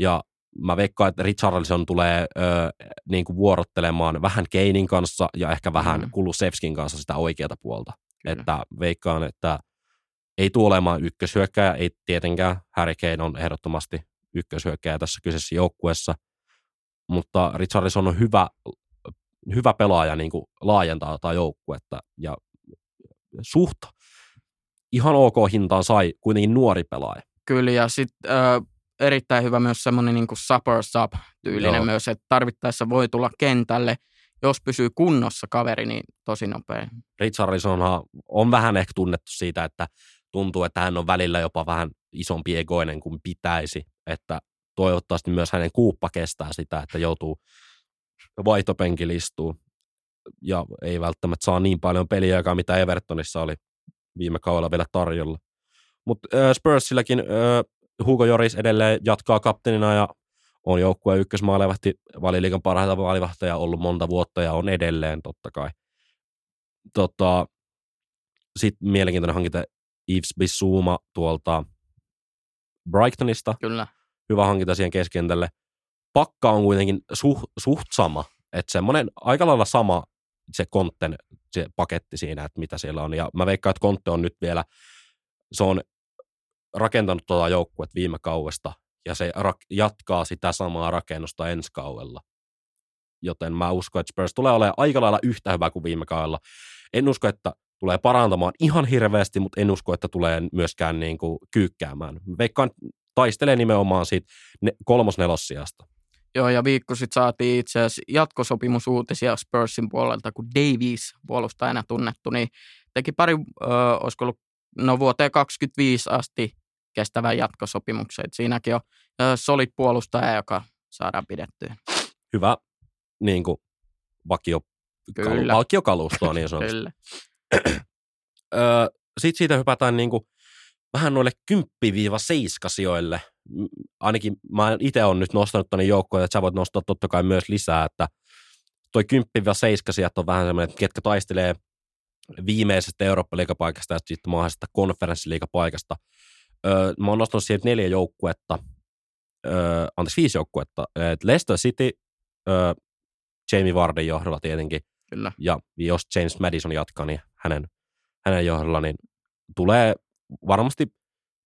Ja mä veikkaan, että Richarlison tulee ö, niin kuin vuorottelemaan vähän Keinin kanssa ja ehkä vähän
Mm.
Kulusevskin kanssa sitä oikeata puolta.
Kyllä.
Että veikkaan, että ei tule olemaan ykköshyökkäjä, ei tietenkään. Harry Kane on ehdottomasti ykköshyökkäjä tässä kyseisessä joukkueessa, mutta Richarlison on hyvä, hyvä pelaaja niin kuin laajentaa tätä joukkuetta ja suht ihan ok hintaan sai kuitenkin nuori pelaaja.
Kyllä, ja sitten erittäin hyvä myös semmoinen niin supper sub tyylinen
Joo.
myös, että tarvittaessa voi tulla kentälle. Jos pysyy kunnossa kaveri, niin tosi nopea.
Richarlisonhan on vähän ehkä tunnettu siitä, että tuntuu, että hän on välillä jopa vähän isompi egoinen kuin pitäisi, että toivottavasti myös hänen kuuppa kestää sitä, että joutuu vaihtopenkille istuu ja ei välttämättä saa niin paljon peliaikaa, mitä Evertonissa oli viime kaudella vielä tarjolla. Mutta Spursilläkin Hugo Joris edelleen jatkaa kapteenina ja on joukkueen ykkösmaalevahti, valiliikan parhaita maalivahtoja ollut monta vuotta ja on edelleen totta kai. Tota, Sitten mielenkiintoinen hankinta Yves Bissouma tuolta Brightonista.
Kyllä.
Hyvä hankinta siihen keskentälle. Pakka on kuitenkin suh, suht sama. Että semmoinen aika lailla sama se kontten, se paketti siinä, että mitä siellä on. Ja mä veikkaan, että Kontte on nyt vielä, se on rakentanut tuota joukkuetta viime kaudesta ja se rak- jatkaa sitä samaa rakennusta ensi kaudella. Joten mä uskon, että Spurs tulee olemaan aika lailla yhtä hyvä kuin viime kaudella. En usko, että tulee parantamaan ihan hirveästi, mutta en usko, että tulee myöskään niin kuin kyykkäämään. Veikkaan taistelee nimenomaan siitä ne, kolmos-nelossijasta.
Joo, ja viikko sitten saatiin itse asiassa jatkosopimusuutisia Spursin puolelta, kun Davies, puolustajana tunnettu, niin teki pari, ö, olisiko ollut, no vuoteen 25 asti kestävän jatkosopimuksen. Et siinäkin on ö, solid puolustaja, joka saadaan pidettyä.
Hyvä niin kuin vakio,
Kyllä.
vakiokalustoa niin *laughs* sanotusti.
Kyllä.
Sitten siitä hypätään niin kuin vähän noille 10-7 sijoille. Ainakin mä itse olen nyt nostanut tuonne joukkoon, että sä voit nostaa totta kai myös lisää, että toi 10-7 sijat on vähän semmoinen, että ketkä taistelee viimeisestä Eurooppa-liigapaikasta ja sitten mahdollisesta konferenssiliigapaikasta. Öö, mä oon nostanut sieltä neljä joukkuetta, öö, anteeksi viisi joukkuetta. Et Leicester City, öö, Jamie Vardin johdolla tietenkin,
Kyllä.
ja jos James Madison jatkaa, niin hänen, hänen johdolla niin tulee varmasti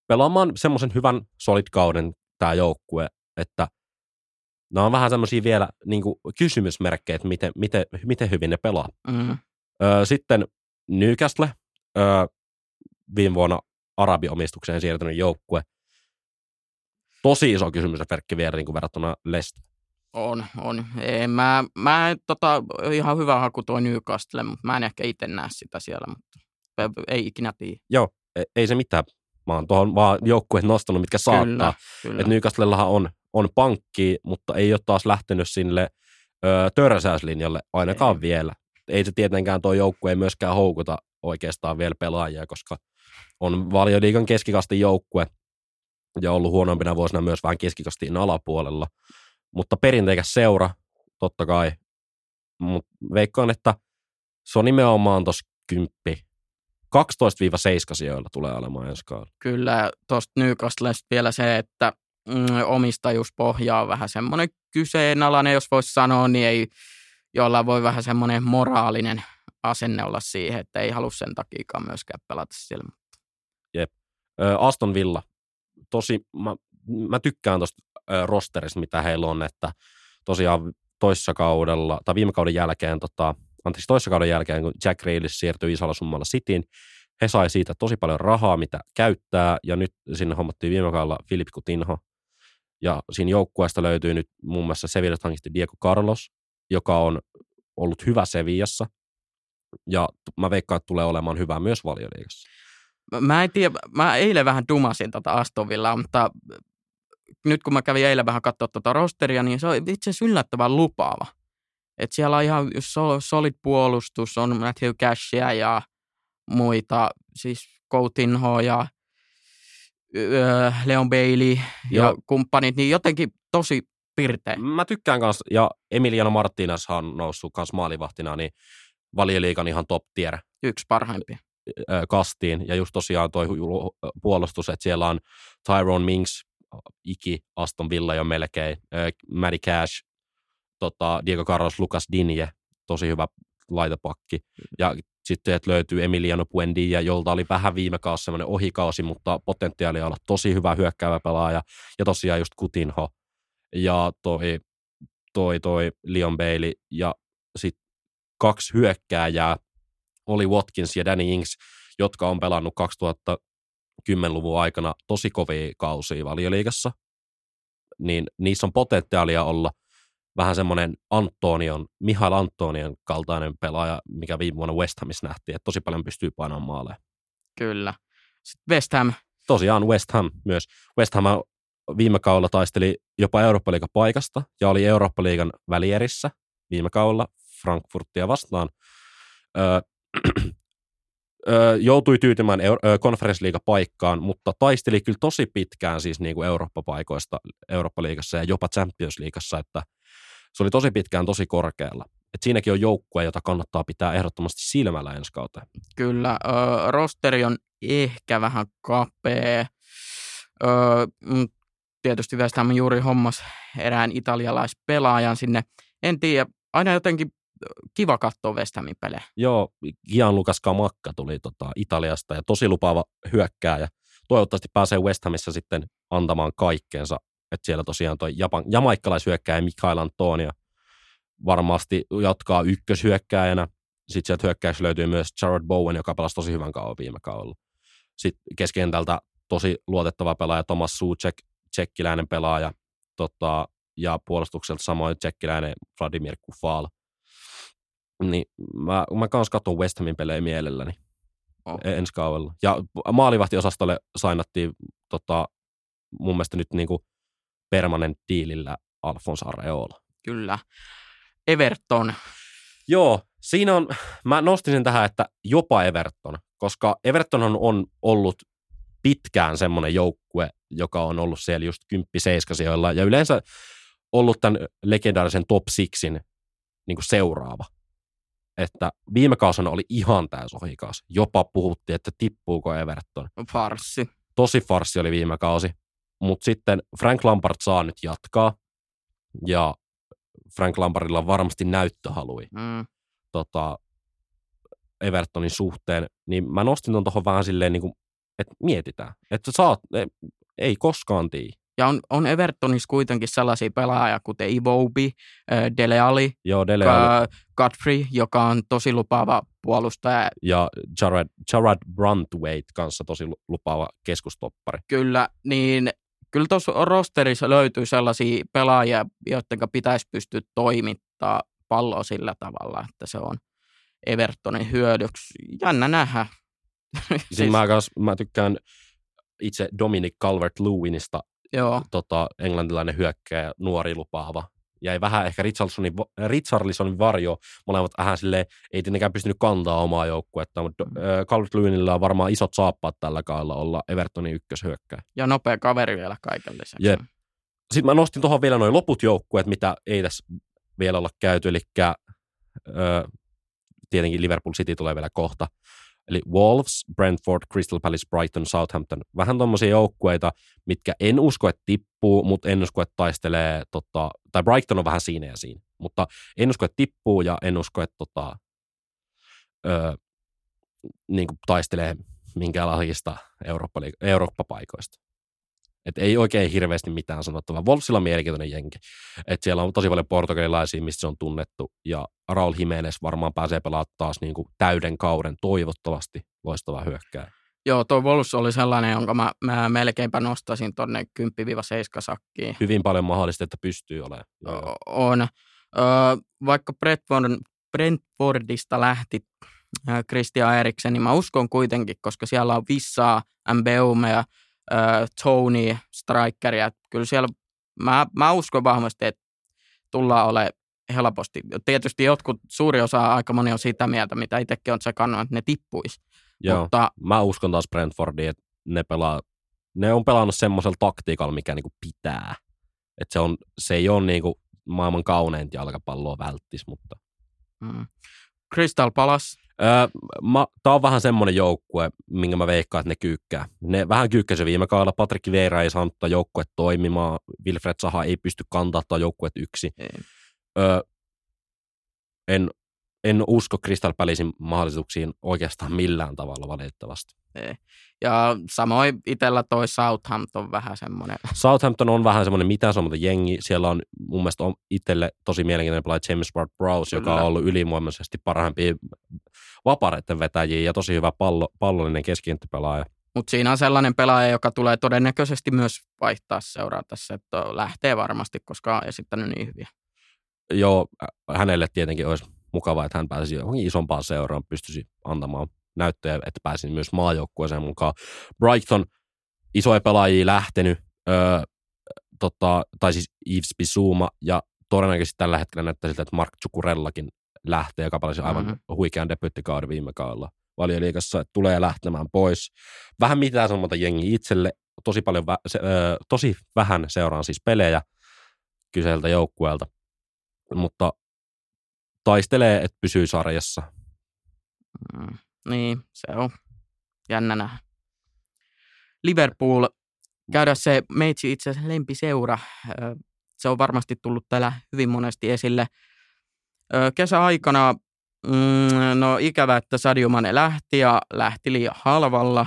pelaamaan semmoisen hyvän solid-kauden tämä joukkue, että nämä on vähän semmoisia vielä niin kuin kysymysmerkkejä, että miten, miten, miten hyvin ne pelaa.
Mm.
Öö, sitten Newcastle, öö, viime vuonna Arabiomistukseen siirtynyt joukkue. Tosi iso kysymysmerkki vielä niin kuin verrattuna Leicester.
On, on. Ei, mä, mä tota, ihan hyvä haku tuo Newcastle, mutta mä en ehkä itse näe sitä siellä, mutta ei ikinä tiedä.
Joo, ei, ei se mitään. Mä oon tuohon vaan joukkueet nostanut, mitkä saattaa.
Kyllä, kyllä.
Et Newcastlellahan on, on pankki, mutta ei ole taas lähtenyt sinne ö, törsäyslinjalle ainakaan
Ei.
vielä. Ei se tietenkään tuo joukkue ei myöskään houkuta oikeastaan vielä pelaajia, koska on valioliikan keskikastin joukkue ja ollut huonompina vuosina myös vähän keskikastiin alapuolella. Mutta perinteikäs seura, totta kai. Mutta veikkaan, että se on nimenomaan tuossa kymppi. 12-7 sijoilla tulee olemaan ensi kaudella.
Kyllä, tuosta Newcastlesta vielä se, että mm, omistajuuspohja on vähän semmoinen kyseenalainen, jos voisi sanoa, niin ei jolla voi vähän semmoinen moraalinen asenne olla siihen, että ei halua sen takia myöskään pelata siellä.
Ö, Aston Villa, tosi, mä, mä tykkään tuosta rosterista, mitä heillä on, että tosiaan toissa kaudella, tai viime kauden jälkeen, tota, anteeksi, toissa kauden jälkeen, kun Jack Grealish siirtyi isolla summalla Cityin, he sai siitä tosi paljon rahaa, mitä käyttää, ja nyt sinne hommattiin viime kaudella Filip Coutinho, ja siinä joukkueesta löytyy nyt muun muassa Sevillasta hankittu Diego Carlos, joka on ollut hyvä Sevillassa, ja mä veikkaan, että tulee olemaan hyvä myös valioliigassa.
Mä en tiedä, mä eilen vähän dumasin tota Aston Villaa, mutta nyt kun mä kävin eilen vähän katsoa tota rosteria, niin se on itse asiassa yllättävän lupaava. Et siellä on ihan sol- solid puolustus, on Matthew Cashia ja muita, siis Coutinho ja öö, Leon Bailey ja
Joo.
kumppanit, niin jotenkin tosi pirteä.
Mä tykkään kanssa, ja Emiliano Martinez on noussut kanssa maalivahtina, niin valioliikan ihan top tier
Yksi parhaimpia.
ö, kastiin. Ja just tosiaan toi puolustus, että siellä on Tyrone Minks, Iki, Aston Villa jo melkein, Matty Cash, tota, Diego Carlos, Lucas Dinje, tosi hyvä laitapakki. Ja sitten että löytyy Emiliano Buendia, jolta oli vähän viime kausi semmoinen ohikausi, mutta potentiaalia olla tosi hyvä hyökkäävä pelaaja. Ja tosiaan just Coutinho ja toi, toi, toi Leon Bailey ja sitten kaksi hyökkääjää, oli Watkins ja Danny Ings, jotka on pelannut 2010-luvun aikana tosi kovia kausia valioliigassa, niin niissä on potentiaalia olla vähän semmoinen Antonion, Mihail Antonion kaltainen pelaaja, mikä viime vuonna West Hamissa nähtiin, että tosi paljon pystyy painamaan maaleja.
Kyllä. Sitten West Ham,
Tosiaan West Ham myös. West Ham viime kaudella taisteli jopa Eurooppa-liigan paikasta ja oli Eurooppa-liigan välierissä viime kaudella Frankfurtia vastaan. Öö, öö, *clears throat* joutui tyytymään konferenssliigapaikkaan, mutta taisteli kyllä tosi pitkään siis niin kuin Eurooppa-paikoista Eurooppa-liigassa ja jopa Champions-liigassa, että se oli tosi pitkään tosi korkealla. Et siinäkin on joukkue, jota kannattaa pitää ehdottomasti silmällä ensi kauteen.
kyllä. Ö, rosteri on ehkä vähän kapea. Ö, mm, tietysti West Ham juuri hommas erään italialaispelaajan sinne. En tiedä, aina jotenkin kiva katsoa West Hamin pelejä.
Joo, Gianluca Scamacca tuli tota Italiasta ja tosi lupaava hyökkääjä. Toivottavasti pääsee West Hamissa sitten antamaan kaikkeensa. Että siellä tosiaan toi Japan, jamaikkalaishyökkääjä Mikael Antonio varmasti jatkaa ykköshyökkääjänä. Sitten sieltä hyökkäyksessä löytyy myös Jared Bowen, joka pelasi tosi hyvän kauan viime kaudella. Sitten keskentältä tosi luotettava pelaaja Thomas Suchek, tsekkiläinen pelaaja. Tota, ja puolustukselta samoin tsekkiläinen Vladimir Kufal. Niin mä, mä kans katson West Hamin pelejä mielelläni
Oh.
ensi kaudella. Ja maalivahtiosastolle sainattiin tota, mun mielestä nyt niinku permanent diilillä Alfons Areola.
Kyllä. Everton.
Joo, siinä on, mä nostin sen tähän, että jopa Everton, koska Everton on, ollut pitkään semmoinen joukkue, joka on ollut siellä just 10 sijoilla ja yleensä ollut tämän legendaarisen top sixin niin kuin seuraava. Että viime kausina oli ihan täys ohikaus. Jopa puhuttiin, että tippuuko Everton.
Farssi.
Tosi farssi oli viime kausi. Mutta sitten Frank Lampard saa nyt jatkaa. Ja Frank Lampardilla on varmasti näyttöhalui
Mm.
tota, Evertonin suhteen, niin mä nostin ton tuohon vähän silleen niin kuin että mietitään. Että saat, ei koskaan tii.
Ja on, on Evertonissa kuitenkin sellaisia pelaajia, kuten Iwobi, Dele Alli,
Joo, Dele Alli.
Godfrey, joka on tosi lupaava puolustaja.
Ja Jared, Jared Brantwaite kanssa tosi lupaava keskustoppari.
Kyllä, niin kyllä tuossa rosterissa löytyy sellaisia pelaajia, joiden pitäisi pystyä toimittaa palloa sillä tavalla, että se on Evertonin hyödyksi. Jännä nähdä. *laughs*
siis... mä, kans, mä tykkään itse Dominic Calvert-Lewinista,
Joo.
Tota, englantilainen hyökkäjä, nuori lupaava. Jäi vähän ehkä Richarlisonin, Richarlisonin varjo, molemmat vähän silleen, ei tietenkään pystynyt kantaa omaa joukkuetta, mutta mm. Calvert Lewinillä on varmaan isot saappaat tällä kaudella olla Evertonin ykköshyökkäjä.
Ja nopea kaveri vielä kaiken lisäksi.
Jep. Sitten mä nostin tuohon vielä noin loput joukkueet, mitä ei tässä vielä olla käyty, eli öö, tietenkin Liverpool City tulee vielä kohta. Eli Wolves, Brentford, Crystal Palace, Brighton, Southampton. Vähän tuommoisia joukkueita, mitkä en usko, että tippuu, mutta en usko, että taistelee, tota, tai Brighton on vähän siinä ja siinä. Mutta en usko, että tippuu ja en usko, että tota, öö, niin kuin taistelee minkäänlaisista Eurooppa- Eurooppa-paikoista. Et ei oikein hirveästi mitään sanottavaa. Wolfsilla on mielenkiintoinen jenki. Et siellä on tosi paljon portugalilaisia, mistä se on tunnettu. Ja Raul Jimenez varmaan pääsee pelaamaan taas niin kuin täyden kauden toivottavasti loistava hyökkää.
Joo, tuo Wolves oli sellainen, jonka mä, mä melkeinpä nostasin tuonne 10-7 sakkiin.
Hyvin paljon mahdollista, että pystyy olemaan.
Joo. On. Ö, vaikka Brentford, Brentfordista lähti Christian Eriksen, niin mä uskon kuitenkin, koska siellä on Vissaa, Mbeume ja äh, Tony, Strikeria. Kyllä siellä, mä, mä uskon vahvasti, että tullaan ole helposti. Tietysti jotkut, suuri osa, aika moni on sitä mieltä, mitä itsekin on sekannut, että ne tippuisi.
Joo, Mutta, mä uskon taas Brentfordiin, että ne, pelaa, ne on pelannut semmoisella taktiikalla, mikä niinku pitää. Että se, on, se ei ole niinku maailman kauneinta jalkapalloa välttis, mutta...
Mm. Crystal Palace
Öö, Tämä on vähän semmoinen joukkue, minkä mä veikkaan, että ne kyykkää. Ne vähän kyykkäsi viime kaudella. Patrick Vieira ei saanut tätä joukkue toimimaan. Wilfred Saha ei pysty kantaa tätä joukkuet yksi. Öö, en, en usko Crystal Palacein mahdollisuuksiin oikeastaan millään tavalla valitettavasti.
Ei. Ja samoin itsellä toi Southampton vähän semmoinen. *laughs*
Southampton on vähän semmoinen mitään semmoinen jengi. Siellä on mun mielestä on itselle tosi mielenkiintoinen pelaaja James Ward-Prowse, joka on ollut ylimuomaisesti parhaimpia vapareiden vetäjiä ja tosi hyvä pallo, pallollinen keskikenttäpelaaja.
Mutta siinä on sellainen pelaaja, joka tulee todennäköisesti myös vaihtaa seuraa tässä, että lähtee varmasti, koska on esittänyt niin hyviä.
Joo, hänelle tietenkin olisi mukavaa, että hän pääsisi johonkin isompaan seuraan, pystyisi antamaan näyttöjä, että pääsin myös maajoukkueeseen mukaan. Brighton, isoja pelaajia lähtenyt, öö, tota, tai siis Yves Bissouma, ja todennäköisesti tällä hetkellä näyttää siltä, että Mark Chukurellakin lähtee, joka pelasi aivan mm-hmm. huikean debuttikauden viime kaudella valioliikassa, että tulee lähtemään pois. Vähän mitään semmoista jengi itselle, tosi, paljon vä- se, öö, tosi vähän seuraan siis pelejä kyseeltä joukkueelta, mutta taistelee, että pysyy sarjassa.
Mm. Niin, se on jännä nähdä. Liverpool, käydä se meitsi itse asiassa lempiseura. Se on varmasti tullut täällä hyvin monesti esille. Kesäaikana, mm, no ikävä, että Sadio Mane lähti ja lähti liian halvalla.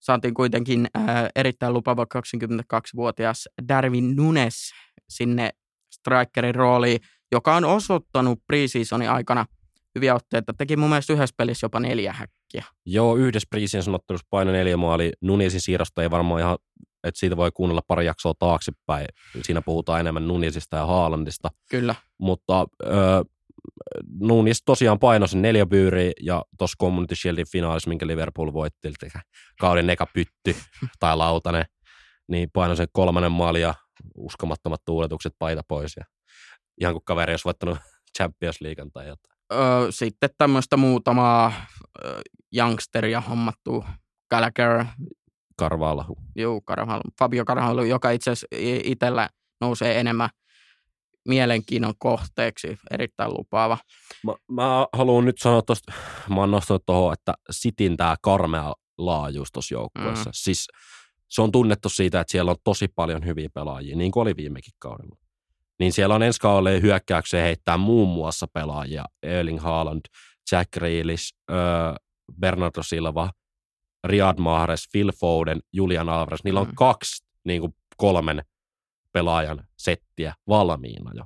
Saatiin kuitenkin erittäin lupava 22-vuotias Darwin Nunes sinne strikerin rooliin, joka on osoittanut preseasonin aikana hyviä otteita. Teki mun mielestä yhdessä pelissä jopa neljä häkkiä.
Joo, yhdessä preseason sanottelussa paino neljä maali. Nuniesin siirrosta ei varmaan ihan, että siitä voi kuunnella pari jaksoa taaksepäin. Siinä puhutaan enemmän Nuniesista ja Haalandista.
Kyllä.
Mutta äh, Nunis tosiaan painoi sen neljä byyriä ja tuossa Community Shieldin finaalissa, minkä Liverpool voitti, eli kauden eka pytty *laughs* tai lautanen, niin painoi sen kolmannen maali ja uskomattomat tuuletukset paita pois. Ja ihan kuin kaveri olisi voittanut *laughs* Champions Leaguean tai jotain
ö, sitten tämmöistä muutamaa ö, youngsteria hommattu. Gallagher.
Carvalho.
Joo, Carvalho. Fabio Carvalho, joka itse asiassa itsellä nousee enemmän mielenkiinnon kohteeksi. Erittäin lupaava.
Mä, mä haluan nyt sanoa tuosta, mä oon nostanut tuohon, että Sitin tämä karmea laajuus tuossa joukkueessa. Mm. Siis se on tunnettu siitä, että siellä on tosi paljon hyviä pelaajia, niin kuin oli viimekin kaudella niin siellä on ensi kaudelle hyökkäykseen heittää muun muassa pelaajia, Erling Haaland, Jack Grealish, äh, Bernardo Silva, Riyad Mahrez, Phil Foden, Julian Alvarez. Niillä on
Mm.
kaksi niin kuin kolmen pelaajan settiä valmiina jo.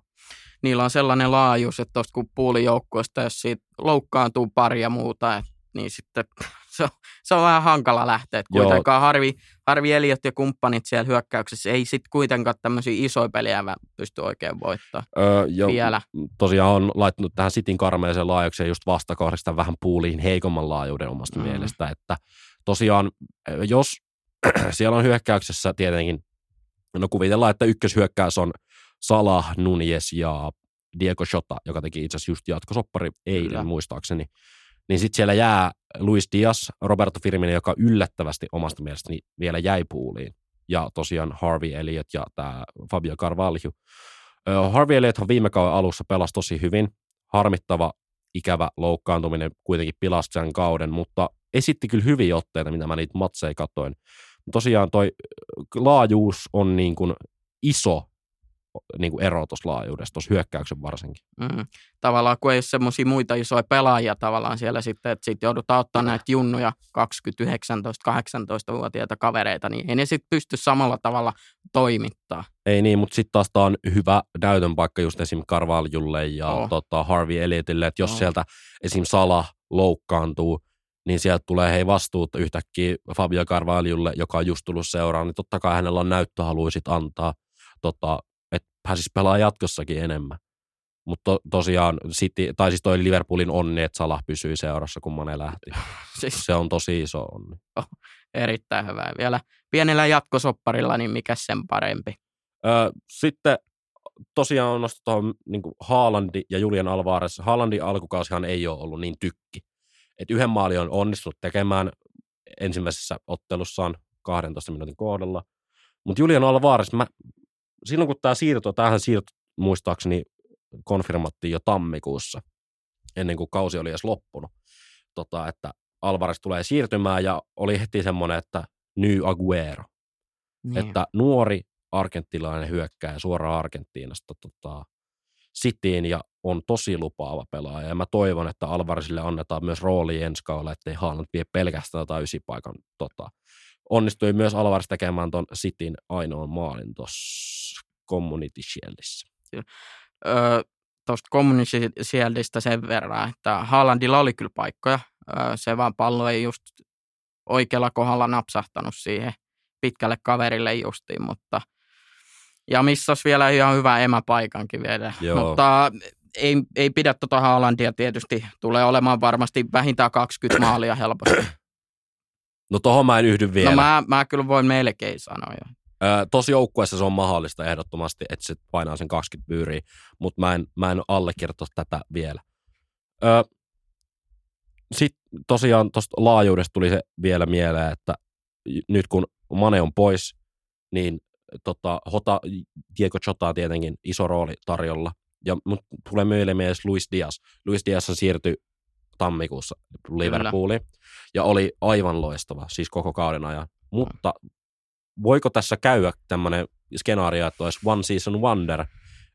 Niillä on sellainen laajuus, että tuosta kun puolijoukkueesta, jos siitä loukkaantuu pari ja muuta, et, niin sitten *laughs* se on, se on vähän hankala lähteä. Kuitenkaan Harvi, Harvi Eliot ja kumppanit siellä hyökkäyksessä ei sitten kuitenkaan tämmöisiä isoja pelejä pysty oikein voittaa
Öö, jo,
vielä.
Tosiaan on laittanut tähän Sitin karmeeseen laajuukseen just vastakohdista vähän puuliin heikomman laajuuden omasta
Mm.
mielestä, että tosiaan jos *clears throat* siellä on hyökkäyksessä tietenkin, no kuvitellaan, että ykköshyökkäys on Salah, Nunes ja Diego Shota, joka teki itse asiassa just jatkosoppari eilen
Kyllä.
muistaakseni, niin sitten siellä jää Luis Diaz, Roberto Firmino, joka yllättävästi omasta mielestäni vielä jäi puuliin, ja tosiaan Harvey Elliott ja tämä Fabio Carvalho. Harvey Elliotthan viime kauden alussa pelasi tosi hyvin, harmittava, ikävä loukkaantuminen kuitenkin pilasi sen kauden, mutta esitti kyllä hyviä otteita, mitä mä niitä matseja katoin. Tosiaan toi laajuus on niin kuin iso niin kuin ero tuossa laajuudessa, tuossa hyökkäyksen varsinkin.
Mm. Tavallaan kun ei ole semmoisia muita isoja pelaajia tavallaan siellä sitten, että sitten joudutaan ottaa näitä junnuja 20-19-18-vuotiaita kavereita, niin ei ne sitten pysty samalla tavalla toimittaa.
Ei niin, mutta sitten taas tämä on hyvä näytön paikka just esim. Carvalholle ja oh. tota, Harvey Elliottille, että jos oh. sieltä esim. Salah loukkaantuu, niin sieltä tulee hei vastuutta yhtäkkiä Fabio Carvalholle, joka on just tullut seuraan, niin totta kai hänellä on näyttöhaluja sit antaa, tota, pääsisi pelaa jatkossakin enemmän. Mutta to, tosiaan, City, tai siis toi Liverpoolin onni, että Salah pysyi seurassa, kun Mane lähti. *laughs*
Siis
Se on tosi iso onni.
erittäin hyvä. Vielä pienellä jatkosopparilla, niin mikä sen parempi.
Ö, sitten tosiaan on nostettu tuohon niin Haalandi ja Julian Alvarez. Haalandin alkukausihan ei ole ollut niin tykki. Et yhden maali on onnistunut tekemään ensimmäisessä ottelussaan 12 minuutin kohdalla. Mutta Julian Alvarez, mä, silloin kun tämä siirto, tämähän siirto muistaakseni konfirmattiin jo tammikuussa, ennen kuin kausi oli edes loppunut, tota, että Alvarez tulee siirtymään ja oli heti semmoinen, että New Aguero
Niin.
että nuori argenttilainen hyökkää suoraan Argentiinasta tota, Cityin ja on tosi lupaava pelaaja. Ja mä toivon, että Alvarezille annetaan myös rooli ensi kaudella, ettei Haaland vie pelkästään tota ysipaikan. Tota. Onnistui myös Alvarez tekemään ton Cityn ainoan maalin tuossa Community Shieldissä.
Öö, Tuosta Community Shieldistä sen verran, että Haalandilla oli kyllä paikkoja. Öö, se vaan pallo ei just oikealla kohdalla napsahtanut siihen pitkälle kaverille justiin, mutta ja missä olisi vielä ihan hyvä emäpaikankin vielä.
Joo.
Mutta ei, ei pidä tuota Haalandia tietysti. Tulee olemaan varmasti vähintään 20 maalia helposti.
No tohon mä en yhdy vielä.
No mä, mä kyllä voin melkein sanoa jo.
Tosi joukkueessa se on mahdollista ehdottomasti, että se painaa sen 20 byyriä, mutta mä en, mä en allekirjoita tätä vielä. Sitten tosiaan tuosta laajuudesta tuli se vielä mieleen, että nyt kun Mane on pois, niin tota, Hota, Diego Jota on tietenkin iso rooli tarjolla. Ja mut tulee mieleen myös Luis Diaz. Luis Diaz siirtyi tammikuussa Liverpooliin ja oli aivan loistava, siis koko kauden ajan. Mutta voiko tässä käydä tämmöinen skenaario, että olisi one season wonder,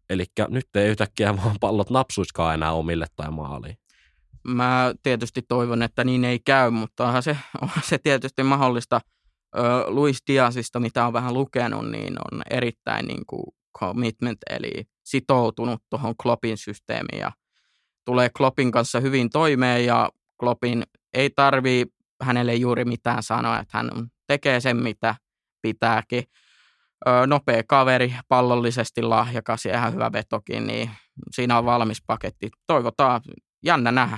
eli nyt ei yhtäkkiä *laughs* vaan pallot napsuiskaan enää omille tai maaliin.
Mä tietysti toivon, että niin ei käy, mutta onhan se, *laughs* onhan se tietysti mahdollista. Ö, Luis Diazista, mitä on vähän lukenut, niin on erittäin niin kuin commitment, eli sitoutunut tuohon Kloppin systeemiin ja tulee Kloppin kanssa hyvin toimeen ja Kloppin ei tarvii hänelle juuri mitään sanoa, että hän tekee sen, mitä pitääkin. Nopea kaveri, pallollisesti lahjakas ja ihan hyvä vetokin, niin siinä on valmis paketti. Toivotaan, jännä nähdä.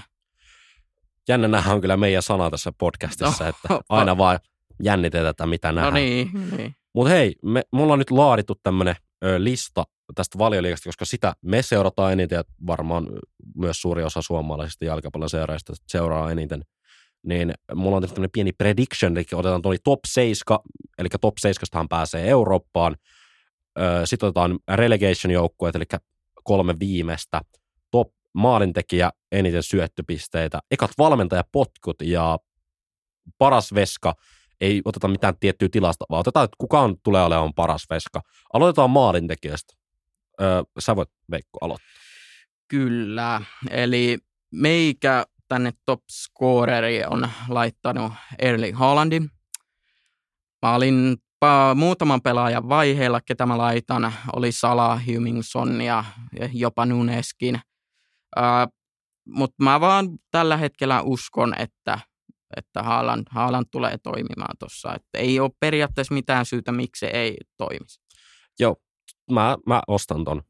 Jännä nähdä on kyllä meidän sana tässä podcastissa,
No,
että aina vaan jännitetään, mitä nähdään.
No niin, niin.
Mutta hei, me, mulla on nyt laadittu tämmöinen lista tästä valioliikasta, koska sitä me seurataan eniten ja varmaan myös suuri osa suomalaisista jalkapallon seuraajista seuraa eniten. Niin mulla on tämmöinen pieni prediction, eli otetaan tuo top 7, eli top 7 pääsee Eurooppaan. Sitten otetaan relegation-joukkueet, eli kolme viimeistä. Top maalintekijä, eniten syöttöpisteitä, ekat valmentajapotkut ja paras veska, ei oteta mitään tiettyä tilasta, vaan otetaan, että kuka on, tulee olemaan paras veska. Aloitetaan maalintekijästä. Öö, sä voit, Veikko, aloittaa.
Kyllä, eli meikä tänne top scoreri on laittanut Erling Haalandin. Mä olin muutaman pelaajan vaiheella, ketä mä laitan. Oli Sala, Hymingson ja jopa Nuneskin. Mutta mä vaan tällä hetkellä uskon, että, että Haaland, Haaland tulee toimimaan tuossa. Ei ole periaatteessa mitään syytä, miksi se ei toimisi.
Joo, mä, mä ostan ton.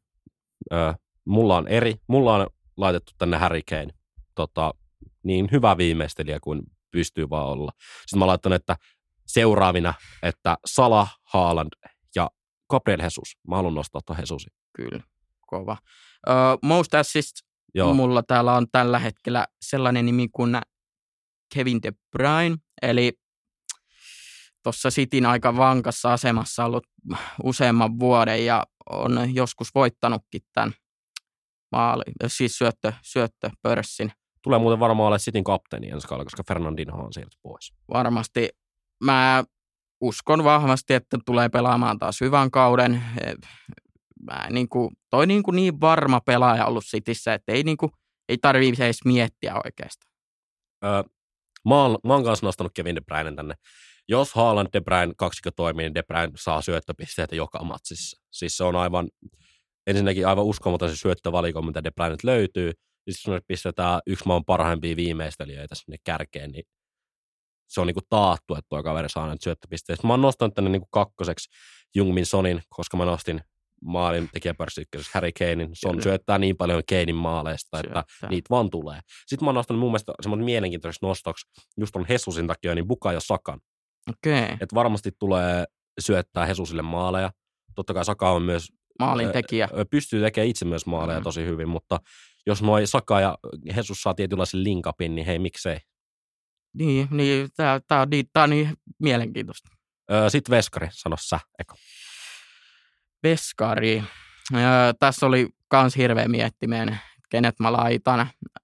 Ö, mulla on eri, mulla on laitettu tänne Harry Kane. Tota, niin hyvä viimeistelijä kuin pystyy vaan olla. Sitten mä laitan, että seuraavina, että Salah, Haaland ja Gabriel Jesus. Mä haluan nostaa tuon Jesusin.
Kyllä, kova. Uh, most assist Joo. mulla täällä on tällä hetkellä sellainen nimi kuin Kevin De Bruyne, eli tuossa Sitin aika vankassa asemassa ollut useamman vuoden ja on joskus voittanutkin tämän maali, siis syöttö, syöttöpörssin.
Tulee muuten varmaan ole Sitin kapteeni ensi kaudella, koska Fernandinho on siirtynyt pois.
Varmasti. Mä uskon vahvasti, että tulee pelaamaan taas hyvän kauden. Mä niin kuin, toi niin, kuin niin varma pelaaja ollut Sitissä, että ei, niin kuin, ei tarvitse edes miettiä oikeastaan.
Öö, mä, oon, mä oon kanssa nostanut Kevin De Bruyne tänne. Jos Haaland De Bruyne kaksikko toimii, niin De Bruyne saa syöttöpisteitä joka matsissa. Siis se on aivan, ensinnäkin aivan uskomaton se syöttövaliko, mitä De Bruyne löytyy. Siis jos me pistetään yksi maan parhaimpia viimeistelijöitä sinne kärkeen, niin se on niinku taattu, että tuo kaveri saa näitä syöttöpisteitä. Mä oon nostanut tänne niinku kakkoseksi Jungmin Sonin, koska mä nostin maalin tekijäpörssi Harry Kanein. Son Kyllä. syöttää niin paljon Kanein maaleista, syöttää. että niitä vaan tulee. Sitten mä oon nostanut mun mielestä semmoinen mielenkiintoiseksi nostoksi, just on Hesusin takia, niin Buka ja Sakan.
Okei. Okay.
Että varmasti tulee syöttää Hesusille maaleja. Totta kai Saka on myös
maalin tekijä.
Pystyy tekemään itse myös maaleja mm. tosi hyvin, mutta jos noi Saka ja Hesus saa tietynlaisen linkapin, niin hei, miksei?
Niin, niin tämä, tämä, on, niin, tämä on niin mielenkiintoista.
Öö, Sitten Veskari, sano sä, Eko.
Veskari. Öö, tässä oli kans hirveä miettimään, kenet mä laitan.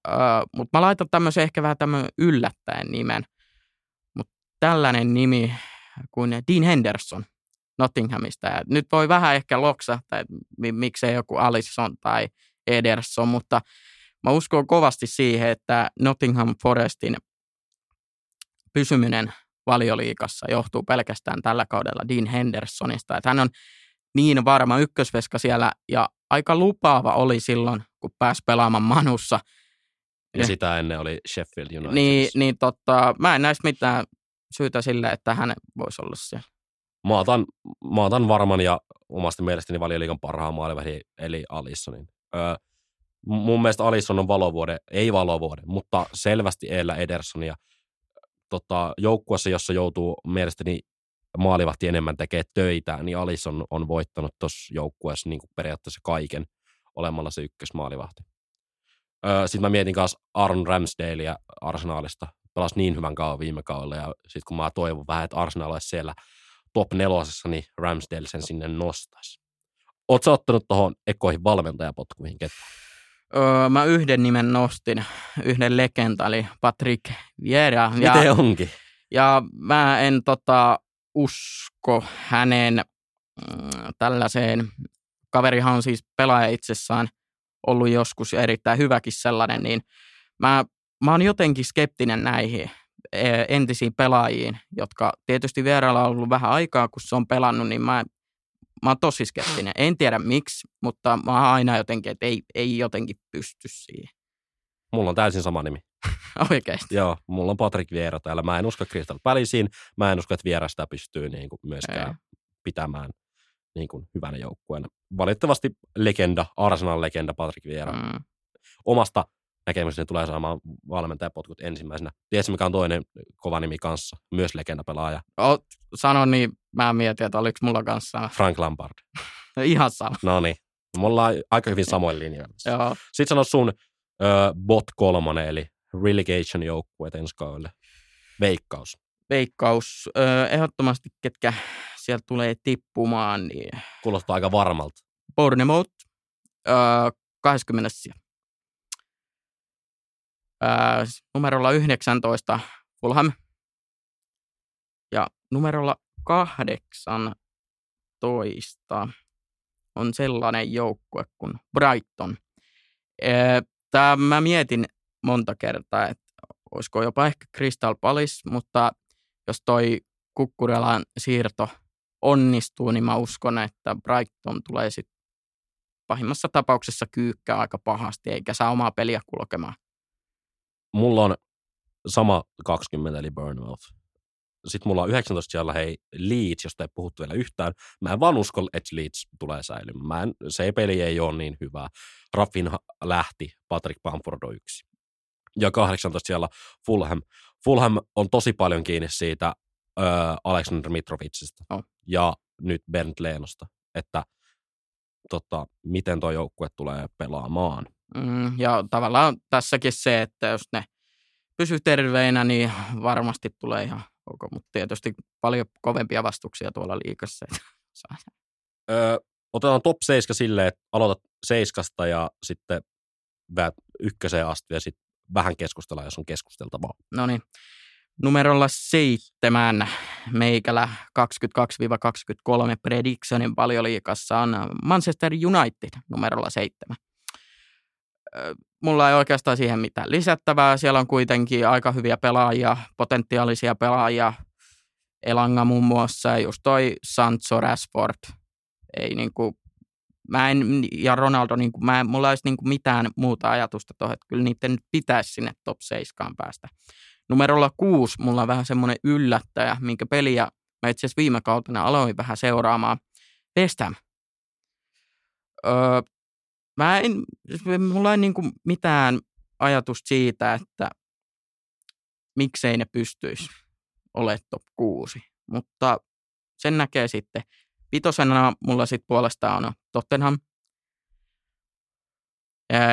Öö, Mutta mä laitan tämmöisen ehkä vähän tämmöisen yllättäen nimen. Tällainen nimi kuin Dean Henderson Nottinghamista. Ja nyt voi vähän ehkä loksahtaa, että miksei joku Alisson tai Ederson, mutta mä uskon kovasti siihen, että Nottingham Forestin pysyminen valioliikassa johtuu pelkästään tällä kaudella Dean Hendersonista. Että hän on niin varma ykkösveska siellä ja aika lupaava oli silloin, kun pääsi pelaamaan Manussa.
Ja, ja sitä ennen oli Sheffield United.
Niin, niin totta, mä en näistä mitään syytä sille, että hän voisi olla siellä.
Mä otan, mä otan varman ja omasta mielestäni valioliikan parhaan maalivähdin, eli Alissonin. Öö, mun mielestä Alisson on valovuode, ei valovuode, mutta selvästi eellä Edersonia tota, joukkuessa, jossa joutuu mielestäni maalivahti enemmän tekee töitä, niin Alisson on voittanut tuossa joukkueessa niin periaatteessa kaiken olemalla se ykkösmaalivahti. Öö, sitten mä mietin kanssa Aaron Ramsdalea Arsenalista. Pelasi niin hyvän kauan viime kaudella ja sitten kun mä toivon vähän, että Arsenal olisi siellä top nelosessa, niin Ramsdale sen sinne nostaisi. Oletko ottanut tuohon ekoihin valmentajapotkuihin ketään?
Öö, mä yhden nimen nostin, yhden legenda, eli Patrick Vieira.
Miten ja, onkin?
Ja mä en tota, usko hänen mm, tällaiseen, kaverihan on siis pelaaja itsessään ollut joskus erittäin hyväkin sellainen, niin mä, mä oon jotenkin skeptinen näihin e, entisiin pelaajiin, jotka tietysti Vieralla on ollut vähän aikaa, kun se on pelannut, niin mä mä oon tosi skeptinen. En tiedä miksi, mutta mä oon aina jotenkin, että ei, ei jotenkin pysty siihen.
Mulla on täysin sama nimi. *laughs*
Oikeasti?
Joo, mulla on Patrick Viera täällä. Mä en usko Crystal Palacein. Mä en usko, että Viera sitä pystyy niin kuin myöskään ei. pitämään niin kuin hyvänä joukkueena. Valitettavasti legenda, Arsenal-legenda Patrick Viera. Mm. Omasta näkemykseni tulee saamaan valmentajapotkut ensimmäisenä. Tiedätkö, mikä on toinen kova nimi kanssa? Myös legendapelaaja.
O, sano niin, mä mietin, että oliko mulla kanssa.
Frank Lampard.
Ihan sama.
No niin. Me ollaan aika hyvin samoin linjoilla. *laughs* Sitten sano sun ö, bot kolmonen, eli relegation joukkueet ensi kaudelle. Veikkaus.
Veikkaus. Ö, ehdottomasti, ketkä sieltä tulee tippumaan. Niin...
Kuulostaa aika varmalta.
Bournemouth, ö, 20 siellä numerolla 19 Fulham ja numerolla 18 on sellainen joukkue kuin Brighton. Tämä mä mietin monta kertaa, että olisiko jopa ehkä Crystal Palace, mutta jos toi Kukkurelan siirto onnistuu, niin mä uskon, että Brighton tulee sitten pahimmassa tapauksessa kyykkää aika pahasti, eikä saa omaa peliä kulkemaan.
Mulla on sama 20, eli Burnmouth. Sitten mulla on 19 siellä hei Leeds, josta ei puhuttu vielä yhtään. Mä en vaan usko, että Leeds tulee säilymään. Mä en, se peli ei ole niin hyvä. Raffin lähti, Patrick Bamford on yksi. Ja 18 siellä Fulham. Fulham on tosi paljon kiinni siitä äh, Alexander Mitrovicista
Oh.
ja nyt Bernd Leenosta, että tota, miten tuo joukkue tulee pelaamaan.
Mm, ja tavallaan tässäkin se, että jos ne pysyy terveinä, niin varmasti tulee ihan ok. Mutta tietysti paljon kovempia vastuksia tuolla liikassa.
Öö, *laughs* otetaan top 7 silleen, että aloitat seiskasta ja sitten väät ykköseen asti ja sitten vähän keskustellaan, jos on keskusteltavaa.
No niin, numerolla seitsemän meikälä 22-23 Predictionin liikassa on Manchester United numerolla seitsemän. Mulla ei oikeastaan siihen mitään lisättävää. Siellä on kuitenkin aika hyviä pelaajia, potentiaalisia pelaajia. Elanga muun muassa ja just toi Sancho Rashford. Ei niinku, mä en, ja Ronaldo, niinku, mä, en- mulla ei olisi niinku mitään muuta ajatusta tuohon, että kyllä niiden pitäisi sinne top 7 päästä. Numerolla kuusi mulla on vähän semmoinen yllättäjä, minkä peliä mä itse asiassa viime kautena aloin vähän seuraamaan. West Ham. Öö, mä en, mulla ei niinku mitään ajatusta siitä, että miksei ne pystyisi olemaan top 6, mutta sen näkee sitten. Vitosena mulla sitten puolestaan on Tottenham.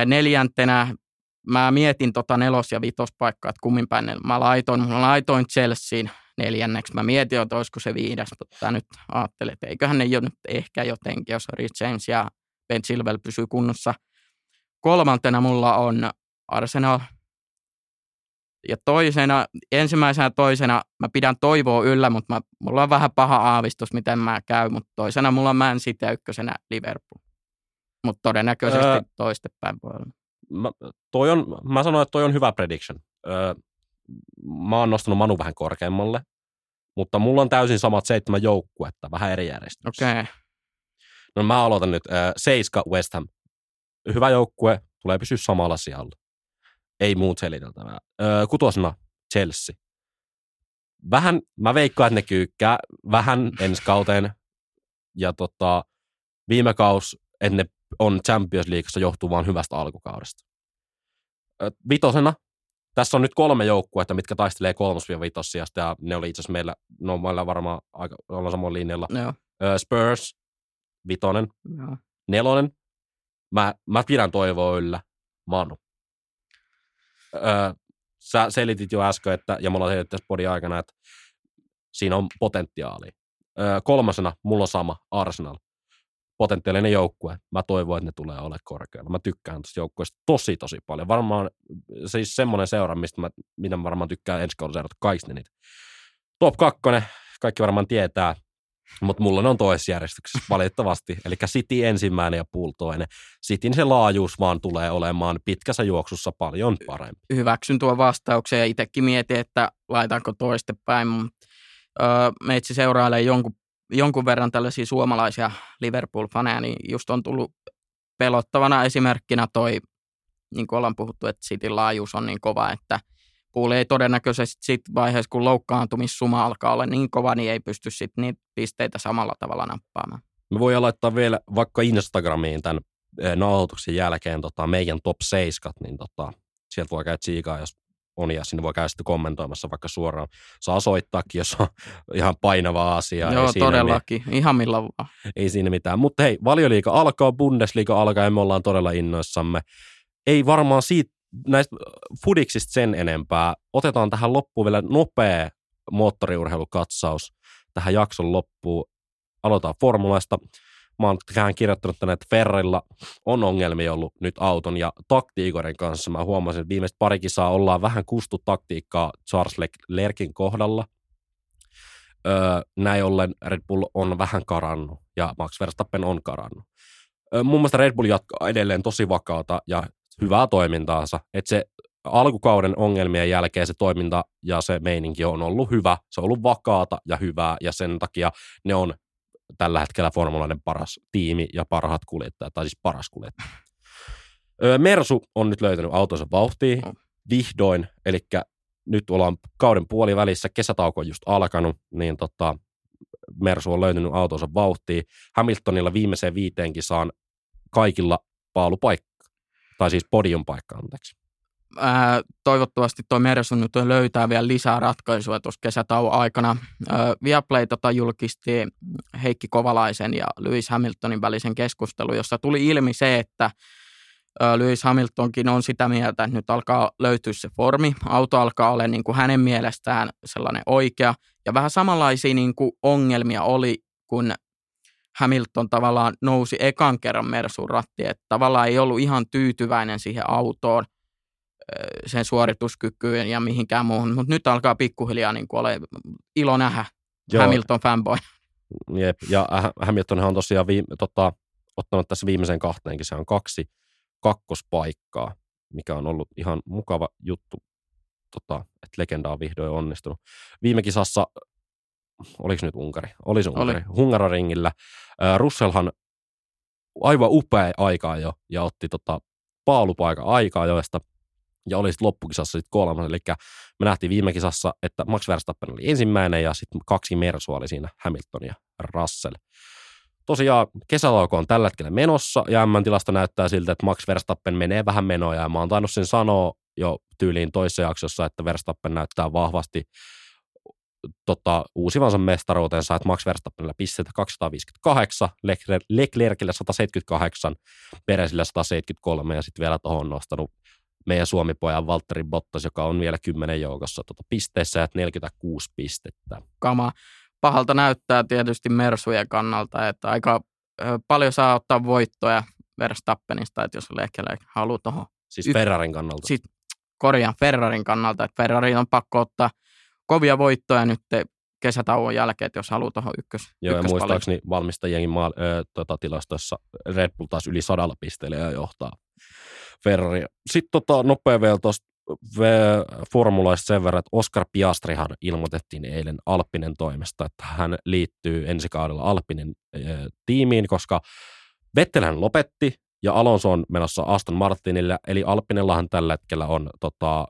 Neljäntenä mä mietin tota nelos- ja vitospaikkaa, että kummin päin ne- mä laitoin. Mä laitoin Chelseain neljänneksi. Mä mietin, että olisiko se viides, mutta nyt ajattelin, että eiköhän ne jo nyt ehkä jotenkin, jos Rich James ja Ben Chilwell pysyy kunnossa. Kolmantena mulla on Arsenal. Ja toisena, ensimmäisenä toisena mä pidän toivoa yllä, mutta mä, mulla on vähän paha aavistus, miten mä käy, mutta toisena mulla on Man City ja ykkösenä Liverpool. Mutta todennäköisesti
Öö,
toistepäin puolella.
Mä, toi on, mä sanoin, että toi on hyvä prediction. Öö, mä oon nostanut Manu vähän korkeammalle, mutta mulla on täysin samat seitsemän joukkuetta, vähän eri järjestyksessä.
Okei, okay.
No mä aloitan nyt. Öö, Seiska West Ham. Hyvä joukkue, tulee pysyä samalla sijalla. Ei muut seliteltävää. Öö, kutosena Chelsea. Vähän, mä veikkaan, että ne kyykkää vähän ensi kauteen. Ja tota, viime kaus, että ne on Champions Leagueassa johtuu vaan hyvästä alkukaudesta. Öö, vitosena, tässä on nyt kolme joukkuetta, mitkä taistelee kolmos vitosijasta, ja ne oli itse asiassa meillä, no meillä varmaan aika, ollaan samalla linjalla. Öö, Spurs, vitonen,
joo.
nelonen, mä, mä pidän toivoa yllä, Manu. Öö, sä selitit jo äsken, että, ja mulla selitit tässä podin aikana, että siinä on potentiaalia. Öö, kolmasena mulla on sama, Arsenal. Potentiaalinen joukkue. Mä toivon, että ne tulee ole korkealla. Mä tykkään tästä joukkueesta tosi, tosi paljon. Varmaan siis semmoinen seura, mistä mä, mitä mä varmaan tykkään ensi kaudella seurata kaikista niitä. Top 2, kaikki varmaan tietää, mutta mulla ne on toisessa järjestyksessä valitettavasti. Eli City ensimmäinen ja Pool toinen. Cityn se laajuus vaan tulee olemaan pitkässä juoksussa paljon parempi.
hyväksyn tuon vastauksen ja itsekin mietin, että laitanko toistepäin. Öö, meitsi seurailee jonkun, jonkun verran tällaisia suomalaisia Liverpool-faneja, niin just on tullut pelottavana esimerkkinä toi, niin kuin ollaan puhuttu, että Cityn laajuus on niin kova, että Pool ei todennäköisesti sit vaiheessa, kun loukkaantumissuma alkaa olla niin kova, niin ei pysty sitten niitä pisteitä samalla tavalla nappaamaan.
Me voidaan laittaa vielä vaikka Instagramiin tämän eh, nauhoituksen jälkeen tota, meidän top 7, niin tota, sieltä voi käydä tsiikaa, jos on, ja sinne voi käydä sitten kommentoimassa vaikka suoraan. Saa soittaakin, jos on *laughs* ihan painava asia.
Joo,
ei siinä, mi-
todellakin. Ihan millä vaan.
ei siinä mitään. Mutta hei, valioliiga alkaa, Bundesliga alkaa ja me ollaan todella innoissamme. Ei varmaan siitä, näistä fudiksista sen enempää. Otetaan tähän loppuun vielä nopea moottoriurheilukatsaus tähän jakson loppuun. Aloitetaan formulasta. Mä oon tähän kirjoittanut tänne, että Ferrilla on ongelmia ollut nyt auton ja taktiikoiden kanssa. Mä huomasin, että viimeiset pari kisaa ollaan vähän kustu taktiikkaa Charles Leclerkin kohdalla. Öö, näin ollen Red Bull on vähän karannut ja Max Verstappen on karannut. Öö, mun mielestä Red Bull jatkaa edelleen tosi vakaata ja hyvää toimintaansa. Että se alkukauden ongelmien jälkeen se toiminta ja se meininki on ollut hyvä. Se on ollut vakaata ja hyvää ja sen takia ne on tällä hetkellä formulainen paras tiimi ja parhaat kuljettajat, tai siis paras kuljettaja. Mersu on nyt löytänyt autonsa vauhtiin vihdoin, eli nyt ollaan kauden puolivälissä, kesätauko on just alkanut, niin tota, Mersu on löytänyt autonsa vauhtiin. Hamiltonilla viimeiseen viiteenkin saan kaikilla paalupaikka, tai siis podium paikka, anteeksi.
Ää, toivottavasti tuo Mersu nyt löytää vielä lisää ratkaisuja tuossa kesätauon aikana. Ää, Viaplay tota julkisti Heikki Kovalaisen ja Lewis Hamiltonin välisen keskustelun, jossa tuli ilmi se, että Lewis Hamiltonkin on sitä mieltä, että nyt alkaa löytyä se formi. Auto alkaa olla niin kuin hänen mielestään sellainen oikea. Ja vähän samanlaisia niin kuin ongelmia oli, kun Hamilton tavallaan nousi ekan kerran Mersun rattiin. Että tavallaan ei ollut ihan tyytyväinen siihen autoon, sen suorituskykyyn ja mihinkään muuhun. Mutta nyt alkaa pikkuhiljaa niin olla ilo nähdä Joo. Hamilton fanboy.
Jep, ja Hamilton on tosiaan viime, tota, ottanut tässä viimeisen kahteenkin, se on kaksi kakkospaikkaa, mikä on ollut ihan mukava juttu, tota, että legenda on vihdoin onnistunut. Viime kisassa, oliko nyt Unkari? Oli se Unkari. Oli. Hungaroringillä. Russellhan aivan upea aikaa jo ja otti tota, paalupaikan aikaa joista ja oli sitten loppukisassa sitten kolmas. Eli me nähtiin viime kisassa, että Max Verstappen oli ensimmäinen ja sitten kaksi Mersua oli siinä Hamilton ja Russell tosiaan kesälauko on tällä hetkellä menossa ja M-tilasta näyttää siltä, että Max Verstappen menee vähän menoja ja mä oon tainnut sen sanoa jo tyyliin toisessa jaksossa, että Verstappen näyttää vahvasti tota, uusivansa mestaruutensa, että Max Verstappenilla pisteitä 258, Leclercillä 178, Peresillä 173 ja sitten vielä tuohon nostanut meidän Suomipojan Valtteri Bottas, joka on vielä kymmenen joukossa tota, pisteessä, että 46 pistettä.
Kama pahalta näyttää tietysti Mersujen kannalta, että aika paljon saa ottaa voittoja Verstappenista, että jos Leclerc haluaa tuohon.
Siis Ferrarin kannalta.
Siis korjaan Ferrarin kannalta, että Ferrari on pakko ottaa kovia voittoja nyt kesätauon jälkeen, että jos haluaa tuohon ykkös.
Joo, ja muistaakseni valmistajien maal, ö, tota, tilastoissa Red Bull taas yli sadalla pisteellä ja johtaa Ferrari. Sitten tota, nopea vielä tuosta formulaista sen verran, että Oscar Piastrihan ilmoitettiin eilen Alppinen toimesta, että hän liittyy ensi kaudella Alppinen tiimiin, koska Vettelhän lopetti ja Alonso on menossa Aston Martinille, eli Alppinellahan tällä hetkellä on tota,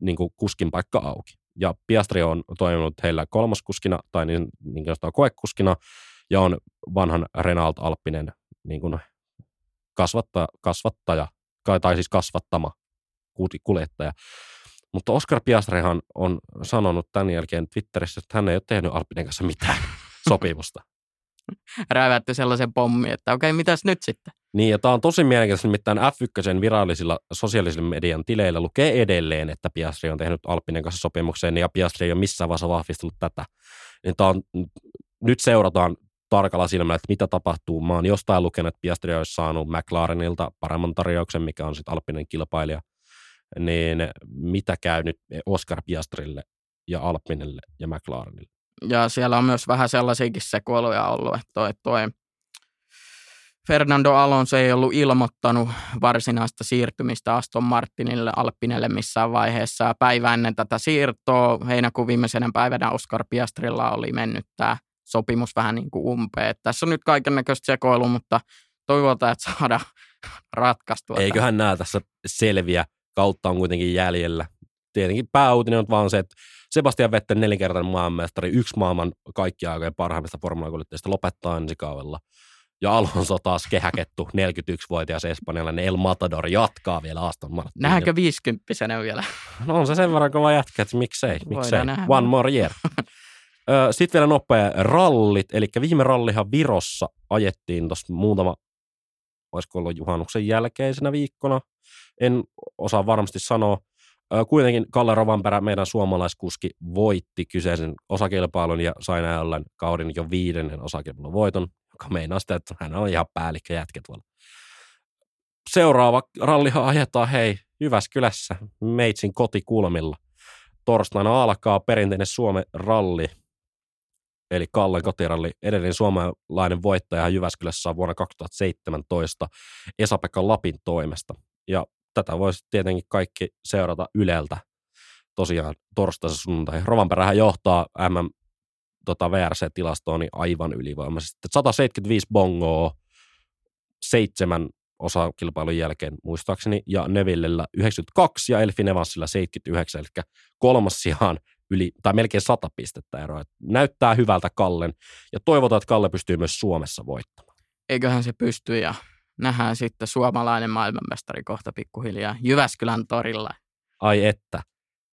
niin kuin kuskin paikka auki. Ja Piastri on toiminut heillä kolmoskuskina tai niin, niin koekuskina ja on vanhan Renault Alppinen niin kuin kasvattaja, kasvattaja, tai siis kasvattama kuljettaja. Mutta Oscar Piastrihan on sanonut tämän jälkeen Twitterissä, että hän ei ole tehnyt Alpinen kanssa mitään *laughs* sopimusta. *laughs*
Rävätty sellaisen pommi, että okei, mitäs nyt sitten?
Niin, ja tämä on tosi mielenkiintoista, nimittäin F1 virallisilla sosiaalisen median tileillä lukee edelleen, että Piastri on tehnyt Alpinen kanssa sopimuksen, ja Piastri ei ole missään vaiheessa vahvistanut tätä. Niin tämä on, nyt seurataan tarkalla silmällä, että mitä tapahtuu. Mä oon jostain lukenut, että Piastri olisi saanut McLarenilta paremman tarjouksen, mikä on sitten Alpinen kilpailija niin mitä käy nyt Oscar Piastrille ja Alpinelle ja McLarenille?
Ja siellä on myös vähän sellaisiakin sekoiluja ollut, että toi, toi Fernando Alonso ei ollut ilmoittanut varsinaista siirtymistä Aston Martinille Alpinelle missään vaiheessa. Päivä ennen tätä siirtoa, heinäkuun viimeisenä päivänä Oscar Piastrilla oli mennyt tämä sopimus vähän niin kuin umpeen. Tässä on nyt kaiken näköistä sekoilua, mutta toivotaan, että saadaan *laughs* ratkaistua.
Eiköhän nämä tässä selviä kautta on kuitenkin jäljellä. Tietenkin pääuutinen on vaan se, että Sebastian Vettel nelinkertainen maailmanmestari, yksi maailman kaikki aikojen parhaimmista formulakuljettajista lopettaa ensi kaudella. Ja Alonso taas kehäkettu, *laughs* 41-vuotias espanjalainen El Matador jatkaa vielä Aston Martin.
Nähdäänkö 50 vielä? *laughs*
No on se sen verran kova jätkä, että miksei, miksei. One more year. *laughs* Sitten vielä nopea rallit, eli viime rallihan Virossa ajettiin tuossa muutama, olisiko ollut juhannuksen jälkeisenä viikkona, en osaa varmasti sanoa. Kuitenkin Kalle Rovanperä, meidän suomalaiskuski, voitti kyseisen osakilpailun ja sai näin kauden jo viidennen osakilpailun voiton, joka meinaa sitä, että hän on ihan päällikkö jätkä tuolla. Seuraava rallihan ajetaan, hei, Jyväskylässä, Meitsin kotikulmilla. Torstaina alkaa perinteinen Suomen ralli, eli Kallen kotiralli. Edellinen suomalainen voittaja Jyväskylässä on vuonna 2017 Esa-Pekka Lapin toimesta. Ja tätä voisi tietenkin kaikki seurata Yleltä tosiaan torstaisen sunnuntai. Rovanperähän johtaa MM tota VRC-tilastoon niin aivan ylivoimaisesti. 175 bongoa, seitsemän osa kilpailun jälkeen muistaakseni, ja Nevillellä 92 ja Elfin Evansilla 79, eli kolmas sijaan yli, tai melkein 100 pistettä eroa. Näyttää hyvältä Kallen, ja toivotaan, että Kalle pystyy myös Suomessa voittamaan.
Eiköhän se pysty, ja nähdään sitten suomalainen maailmanmestari kohta pikkuhiljaa Jyväskylän torilla.
Ai että.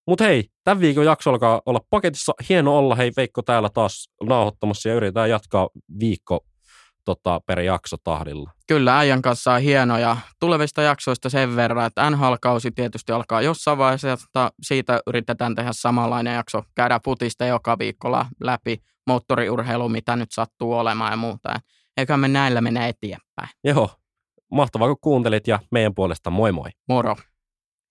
Mutta hei, tämän viikon jakso alkaa olla paketissa. Hieno olla, hei Veikko täällä taas nauhoittamassa ja yritetään jatkaa viikko tota, per jakso tahdilla.
Kyllä, äijän kanssa on hienoja tulevista jaksoista sen verran, että NHL-kausi tietysti alkaa jossain vaiheessa, että siitä yritetään tehdä samanlainen jakso. Käydään putista joka viikolla läpi moottoriurheilu, mitä nyt sattuu olemaan ja muuta. Eiköhän me näillä mennä eteenpäin.
Joo, mahtavaa kun kuuntelit ja meidän puolesta moi moi.
Moro.